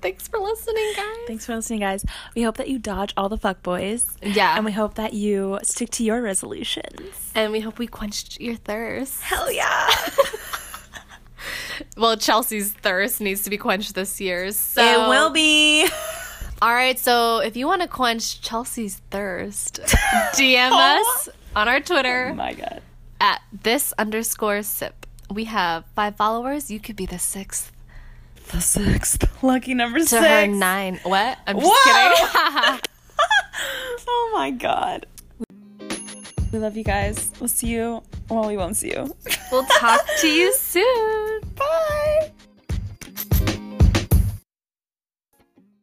[SPEAKER 1] thanks for listening guys
[SPEAKER 2] Thanks for listening, guys. We hope that you dodge all the fuckboys.
[SPEAKER 1] Yeah.
[SPEAKER 2] And we hope that you stick to your resolutions.
[SPEAKER 1] And we hope we quenched your thirst.
[SPEAKER 2] Hell yeah.
[SPEAKER 1] Well, Chelsea's thirst needs to be quenched this year. So
[SPEAKER 2] it will be.
[SPEAKER 1] All right, so if you want to quench Chelsea's thirst, DM
[SPEAKER 2] Oh.
[SPEAKER 1] us on our Twitter
[SPEAKER 2] Oh my god.
[SPEAKER 1] at this underscore sip. We have five followers. You could be the sixth
[SPEAKER 2] The sixth. Lucky number
[SPEAKER 1] to
[SPEAKER 2] six.
[SPEAKER 1] her nine. What? I'm just
[SPEAKER 2] Whoa!
[SPEAKER 1] kidding.
[SPEAKER 2] oh my god. We love you guys. We'll see you. Well, we won't see you.
[SPEAKER 1] We'll talk to you soon. Bye.